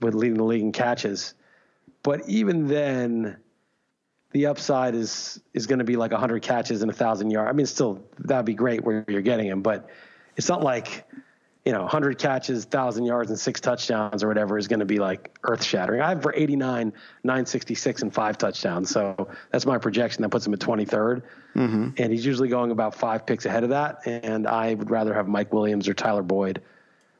with leading the league in catches. But even then, the upside is is going to be like 100 catches and a thousand yards. I mean, still that'd be great where you're getting him, but it's not like you know 100 catches, thousand yards, and six touchdowns or whatever is going to be like earth shattering. I have for 89, 966, and five touchdowns, so that's my projection. That puts him at 23rd, mm-hmm. and he's usually going about five picks ahead of that. And I would rather have Mike Williams or Tyler Boyd.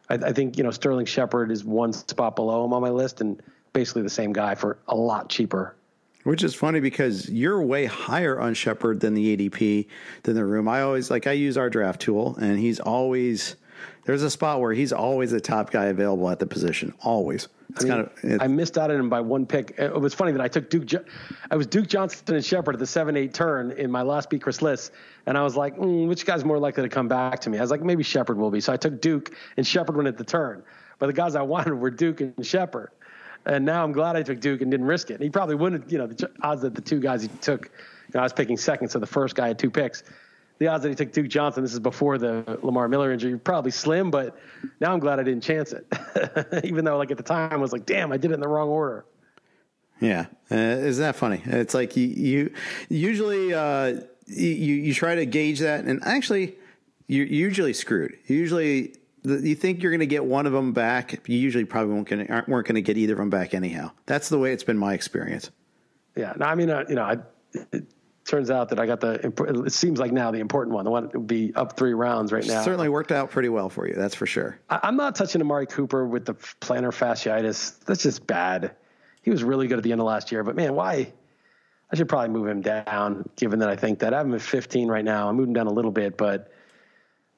I, I think you know Sterling Shepard is one spot below him on my list, and basically the same guy for a lot cheaper. Which is funny because you're way higher on Shepard than the ADP than the room. I always like I use our draft tool, and he's always there's a spot where he's always the top guy available at the position. Always. It's I mean, kind of. I missed out on him by one pick. It was funny that I took Duke. I was Duke Johnson and Shepard at the seven eight turn in my last beat Chris Liss, and I was like, mm, which guy's more likely to come back to me? I was like, maybe Shepard will be. So I took Duke, and Shepard went at the turn. But the guys I wanted were Duke and Shepard. And now I'm glad I took Duke and didn't risk it. He probably wouldn't, you know, the odds that the two guys he took, you know, I was picking second, so the first guy had two picks. The odds that he took Duke Johnson, this is before the Lamar Miller injury, probably slim, but now I'm glad I didn't chance it. Even though, like, at the time, I was like, damn, I did it in the wrong order. Yeah. Uh, is that funny? It's like you, you usually, uh, you, you try to gauge that, and actually, you're usually screwed. Usually, you think you're going to get one of them back. You usually probably won't gonna, weren't going to get either of them back anyhow. That's the way it's been my experience. Yeah. No, I mean, uh, you know, I, it turns out that I got the. It seems like now the important one, the one that would be up three rounds right now. Certainly worked out pretty well for you. That's for sure. I, I'm not touching Amari Cooper with the plantar fasciitis. That's just bad. He was really good at the end of last year, but man, why? I should probably move him down, given that I think that I have him at 15 right now. I'm moving down a little bit, but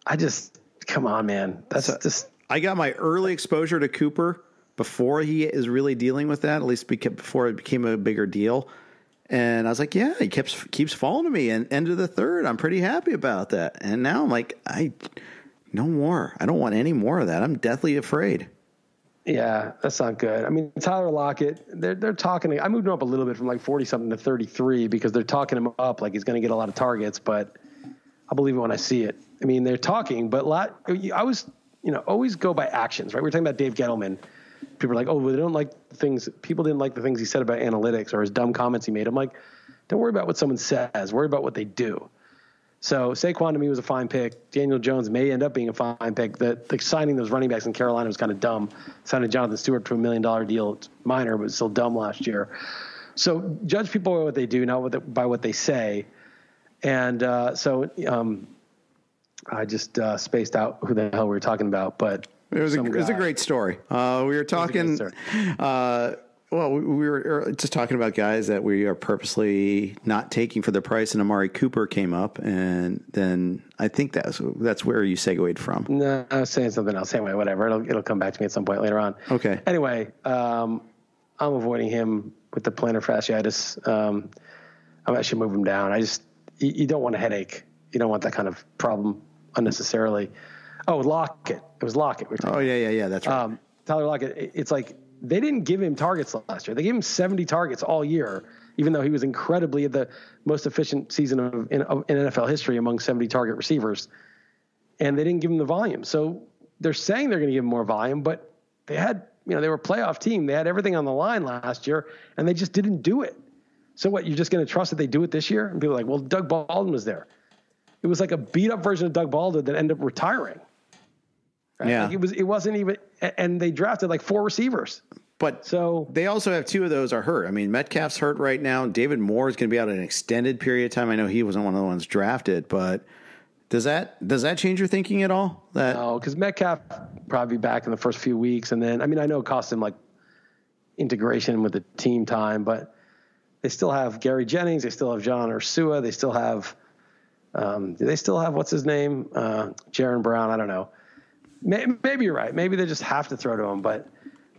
I just come on, man. That's so, just. I got my early exposure to Cooper before he is really dealing with that, at least before it became a bigger deal. And I was like, yeah, he keeps keeps falling to me. And end of the third, I'm pretty happy about that. And now I'm like, I no more. I don't want any more of that. I'm deathly afraid. Yeah, that's not good. I mean, Tyler Lockett, they're they're talking. I moved him up a little bit from like forty something to thirty three because they're talking him up like he's going to get a lot of targets. But I'll believe it when I see it. I mean, they're talking, but lot, I was, you know, always go by actions, right? We are talking about Dave Gettleman. People are like, oh, they don't like things. People didn't like the things he said about analytics or his dumb comments he made. I'm like, don't worry about what someone says. Worry about what they do. So Saquon to me was a fine pick. Daniel Jones may end up being a fine pick. The, the signing those running backs in Carolina was kind of dumb. Signing Jonathan Stewart to a million dollar deal, minor, but still dumb last year. So judge people by what they do, not what by what they say. And uh, so um, I just uh, spaced out who the hell we were talking about, but it was, a, it was a great story. Uh, we were talking. Uh, well, we were er, just talking about guys that we are purposely not taking for the price, and Amari Cooper came up, and then I think that's that's where you segued from. No, I was saying something else. Anyway, whatever. It'll it'll come back to me at some point later on. Okay. Anyway, um, I'm avoiding him with the plantar fasciitis. Um, I'm actually moving him down. I just you, you don't want a headache. You don't want that kind of problem unnecessarily. Oh, Lockett. It was Lockett. oh yeah, yeah, yeah. That's right. Um, Tyler Lockett. It's like they didn't give him targets last year. They gave him 70 targets all year, even though he was incredibly the most efficient season of in, of, in NFL history among 70 target receivers. And they didn't give him the volume. So they're saying they're going to give him more volume, but they had, you know, they were a playoff team. They had everything on the line last year, and they just didn't do it. So what? You're just going to trust that they do it this year? And people are like, well, Doug Baldwin was there. It was like a beat up version of Doug Baldwin that ended up retiring. Right? Yeah. Like it was it wasn't even and they drafted like four receivers. But So they also have two of those are hurt. I mean, Metcalf's hurt right now. David Moore is going to be out an extended period of time. I know he wasn't one of the ones drafted, but does that does that change your thinking at all? That no, because Metcalf probably be back in the first few weeks, and then I mean I know it cost him like integration with the team time, but they still have Gary Jennings, they still have John Ursua, they still have um, do they still have what's his name, uh, Jaron Brown? I don't know. May, maybe you're right. Maybe they just have to throw to him, but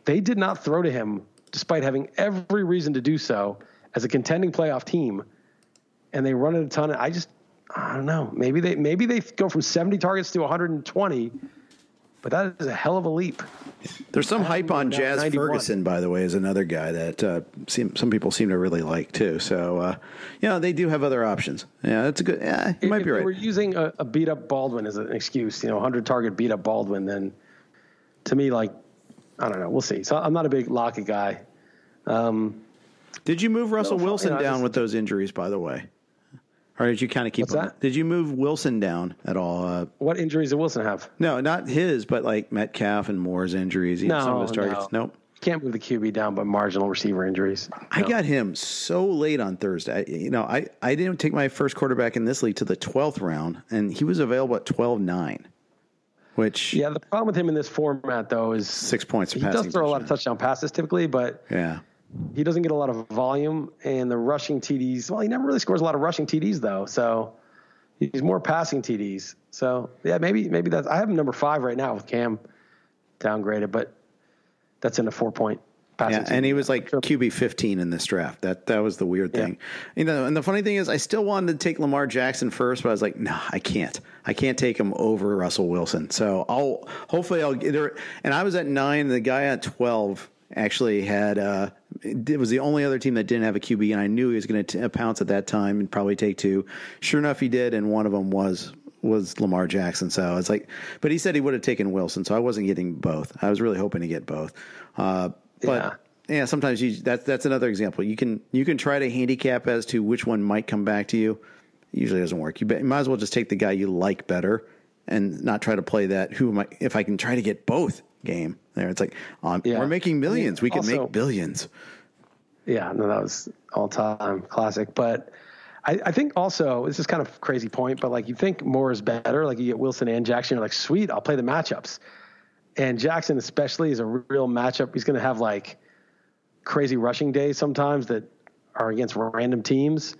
they did not throw to him despite having every reason to do so as a contending playoff team, and they run it a ton. I just I don't know. Maybe they maybe they go from 70 targets to 120, but that is a hell of a leap. There's some hype on Jazz 91. Ferguson, by the way, is another guy that uh, seem, some people seem to really like too. So, uh, you know, they do have other options. Yeah, that's a good. Yeah, you might be they were right. using a, a beat up Baldwin as an excuse, you know, 100 target beat up Baldwin, then to me, like, I don't know. We'll see. So I'm not a big Lockett guy. Um, Did you move Russell Wilson you know, down just- with those injuries, by the way? Or did you kind of keep What's him? that? Did you move Wilson down at all? Uh, what injuries did Wilson have? no, not his, but like Metcalf and Moore's injuries. No, some of his targets. no. Nope. Can't move the QB down by marginal receiver injuries. I got him so late on Thursday. I- You know, I, I didn't take my first quarterback in this league to the 12th round, and he was available at 12 9, which Yeah, the problem with him in this format, though, is six points he passing. does throw a lot of touchdown passes typically, but Yeah. He doesn't get a lot of volume and the rushing TDs. Well, he never really scores a lot of rushing TDs though, so he's more passing TDs. So yeah, maybe maybe that's. I have him number five right now with Cam downgraded, but that's in a four point passing. Yeah, and he was like QB 15 in this draft. That that was the weird Yeah. thing. You know, and the funny thing is I still wanted to take Lamar Jackson first, but I was like, no, I can't. I can't take him over Russell Wilson. So I'll hopefully I'll get there. And I was at nine. And the guy at 12 actually had uh it was the only other team that didn't have a QB, and I knew he was going to pounce at that time and probably take two. Sure enough, he did, and one of them was was Lamar Jackson. So it's like, but he said he would have taken Wilson, so I wasn't getting both. I was really hoping to get both. Uh, but Yeah. yeah, sometimes you that's that's another example. You can you can try to handicap as to which one might come back to you. It usually doesn't work. You, bet, you might as well just take the guy you like better and not try to play that who am I if I can try to get both game there. It's like um, Yeah. we're making millions. We can Also- make billions. Yeah, no, that was all time classic. But I, I think also this is kind of crazy point, but like you think more is better. Like you get Wilson and Jackson, you're like, sweet, I'll play the matchups. And Jackson especially is a real matchup. He's going to have like crazy rushing days sometimes that are against random teams.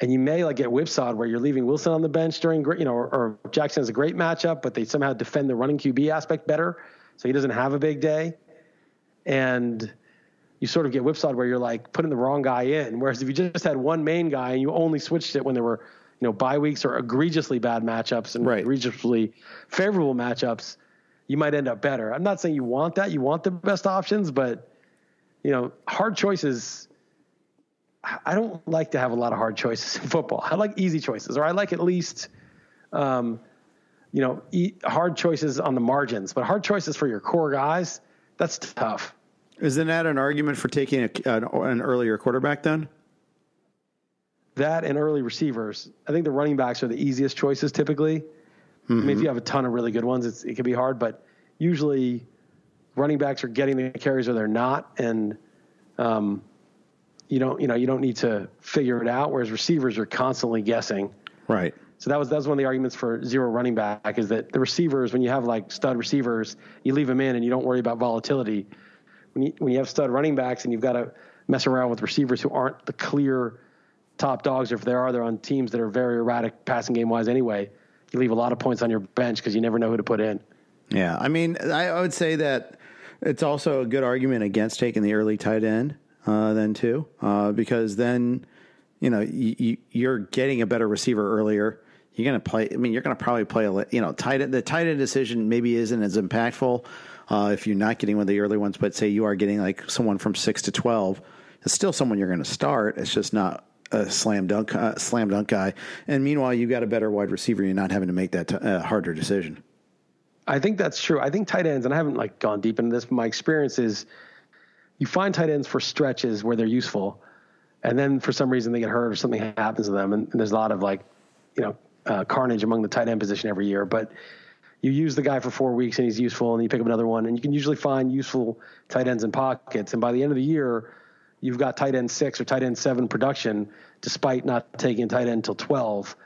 And you may like get whipsawed where you're leaving Wilson on the bench during, gr- you know, or, or Jackson has a great matchup, but they somehow defend the running QB aspect better, so he doesn't have a big day. And you sort of get whipsawed where you're like putting the wrong guy in. Whereas if you just had one main guy and you only switched it when there were, you know, bye weeks or egregiously bad matchups and Right. egregiously favorable matchups, you might end up better. I'm not saying you want that. You want the best options, but you know, hard choices. I I don't like to have a lot of hard choices in football. I like easy choices, or I like at least, um, you know, hard choices on the margins. But hard choices for your core guys, that's tough. Isn't that an argument for taking a, an, an earlier quarterback then? that and early receivers. I think the running backs are the easiest choices typically. I mean, if you have a ton of really good ones, it's, it can be hard, but usually running backs are getting the carries or they're not, and um, you don't you know you don't need to figure it out. Whereas receivers are constantly guessing. Right. So that was that was one of the arguments for zero running back is that the receivers, when you have like stud receivers, you leave them in and you don't worry about volatility. When you when you have stud running backs and you've got to mess around with receivers who aren't the clear top dogs, or if there are, they're on teams that are very erratic passing game wise anyway. You leave a lot of points on your bench because you never know who to put in. Yeah, I mean, I, I would say that it's also a good argument against taking the early tight end uh, then too, uh, because then you know you, you're getting a better receiver earlier. You're going to play. I mean, you're going to probably play a you know tight end. The tight end decision maybe isn't as impactful uh, if you're not getting one of the early ones. But say you are getting like someone from six to twelve, it's still someone you're going to start. It's just not a slam dunk uh, slam dunk guy. And meanwhile, you got a better wide receiver. You're not having to make that t- uh, harder decision. I think that's true. I think tight ends, and I haven't like gone deep into this, but my experience is you find tight ends for stretches where they're useful, and then for some reason they get hurt or something happens to them, and, and there's a lot of like, you know, uh, carnage among the tight end position every year. But you use the guy for four weeks and he's useful, and you pick up another one, and you can usually find useful tight ends in pockets. And by the end of the year, you've got tight end six or tight end seven production, despite not taking tight end until 12.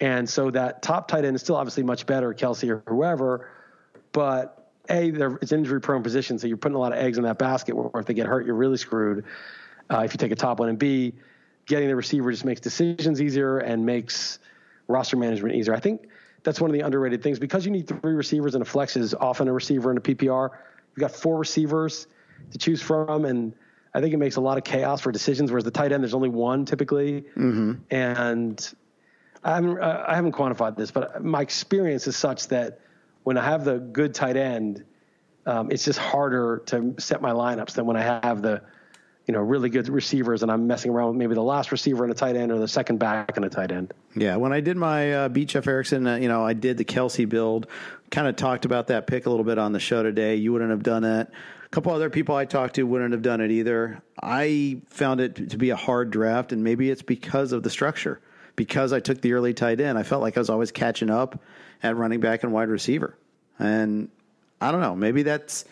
And so that top tight end is still obviously much better, Kelce or whoever, but a it's injury prone position, so you're putting a lot of eggs in that basket. Where if they get hurt, you're really screwed. Uh, if you take a top one, and B, getting the receiver just makes decisions easier and makes roster management easier. I think that's one of the underrated things because you need three receivers and a flex is often a receiver in a PPR. You've got four receivers to choose from, and I think it makes a lot of chaos for decisions. Whereas the tight end, there's only one typically, mm-hmm. and I haven't I haven't quantified this, but my experience is such that when I have the good tight end, um, it's just harder to set my lineups than when I have the you know, really good receivers, and I'm messing around with maybe the last receiver and a tight end or the second back and a tight end. Yeah, when I did my uh, beat Jeff Erickson, uh, you know, I did the Kelce build. Kind of talked about that pick a little bit on the show today. You wouldn't have done it. A couple other people I talked to wouldn't have done it either. I found it to be a hard draft, and maybe it's because of the structure. Because I took the early tight end, I felt like I was always catching up at running back and wide receiver. And I don't know, maybe that's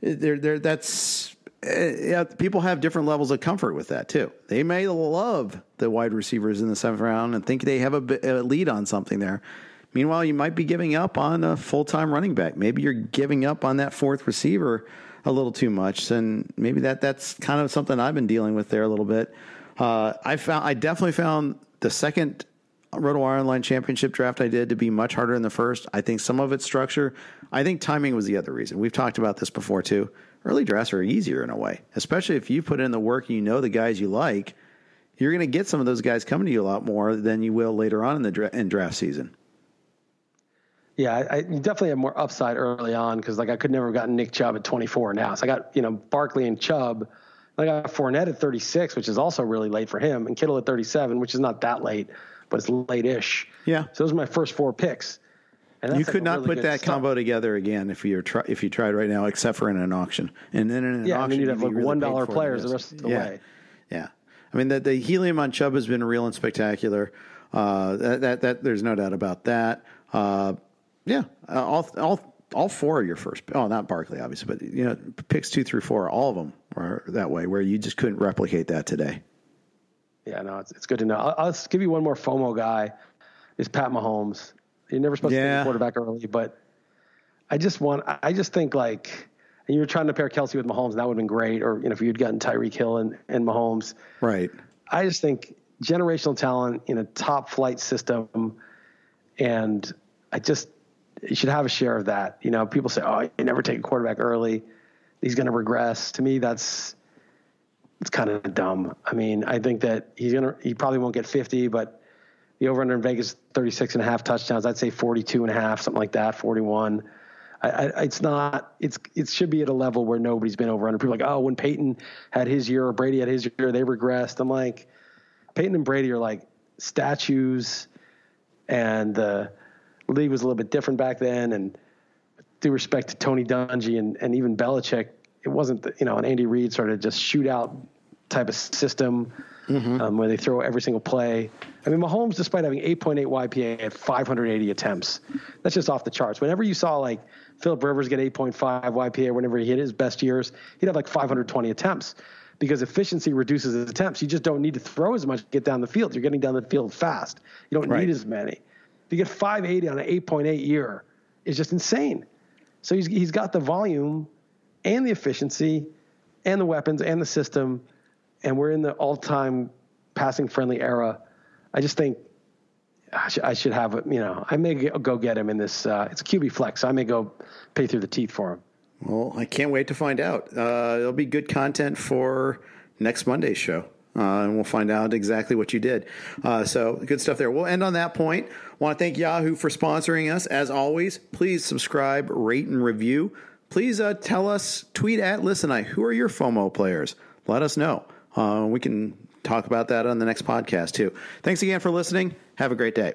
there. There, that's yeah, people have different levels of comfort with that too. They may love the wide receivers in the seventh round and think they have a, a lead on something there. Meanwhile, you might be giving up on a full time running back. Maybe you're giving up on that fourth receiver a little too much, and maybe that that's kind of something I've been dealing with there a little bit. Uh, I found I definitely found the second RotoWire Online Championship draft I did to be much harder than the first. I think some of its structure. I think timing was the other reason. We've talked about this before too early drafts are easier in a way, especially if you put in the work and you know the guys you like. You're going to get some of those guys coming to you a lot more than you will later on in the dra- in draft season. Yeah, I, I definitely have more upside early on because like I could never have gotten Nick Chubb at 24 now. So I got you know Barkley and Chubb. I got Fournette at 36, which is also really late for him, and Kittle at 37, which is not that late, but it's late-ish. Yeah. So those are my first four picks. You could not really put that stuff. combo together again if you try, if you tried right now, except for in an auction. And then in an yeah, auction, I mean, you'd have like really one dollar players the rest of the yeah. way. Yeah, I mean the, the helium on Chubb has been real and spectacular. Uh, that, that, that there's no doubt about that. Uh, yeah, uh, all all all four of your first. Oh, not Barkley, obviously, but you know, picks two through four, all of them are that way. Where you just couldn't replicate that today. Yeah, no, it's, it's good to know. I'll, I'll give you one more FOMO guy. Is Pat Mahomes. You're never supposed yeah. to take a quarterback early, but I just want, I just think like, and you were trying to pair Kelce with Mahomes, that would have been great. Or, you know, if you'd gotten Tyreek Hill and, and Mahomes. Right. I just think generational talent in a top flight system. And I just, you should have a share of that. You know, people say, oh, you never take a quarterback early. He's going to regress. To me, that's, it's kind of dumb. I mean, I think that he's going to, he probably won't get 50, but the over under in Vegas 36 and a half touchdowns. I'd say 42 and a half, something like that, 41. I, I, it's not. It's it should be at a level where nobody's been over under. People like, oh, when Peyton had his year or Brady had his year, they regressed. I'm like, Peyton and Brady are like statues, and the league was a little bit different back then. And due respect to Tony Dungy and and even Belichick, it wasn't you know, an Andy Reid sort of just shootout type of system mm-hmm. um, where they throw every single play. I mean, Mahomes, despite having 8.8 YPA, had 580 attempts. That's just off the charts. Whenever you saw like Philip Rivers get 8.5 YPA, whenever he hit his best years, he'd have like 520 attempts because efficiency reduces his attempts. You just don't need to throw as much to get down the field. You're getting down the field fast. You don't right. need as many. You get 580 on an 8.8 year, is just insane. So he's, he's got the volume and the efficiency and the weapons and the system – and we're in the all-time passing friendly era. I just think I should, I should have, you know, I may go get him in this. Uh, it's a QB flex. I may go pay through the teeth for him. Well, I can't wait to find out. Uh, it'll be good content for next Monday's show. Uh, and we'll find out exactly what you did. Uh, so good stuff there. We'll end on that point. Want to thank Yahoo for sponsoring us. As always, please subscribe, rate, and review. Please uh, tell us, tweet at Listen I, who are your FOMO players? Let us know. Uh, we can talk about that on the next podcast too. Thanks again for listening. Have a great day.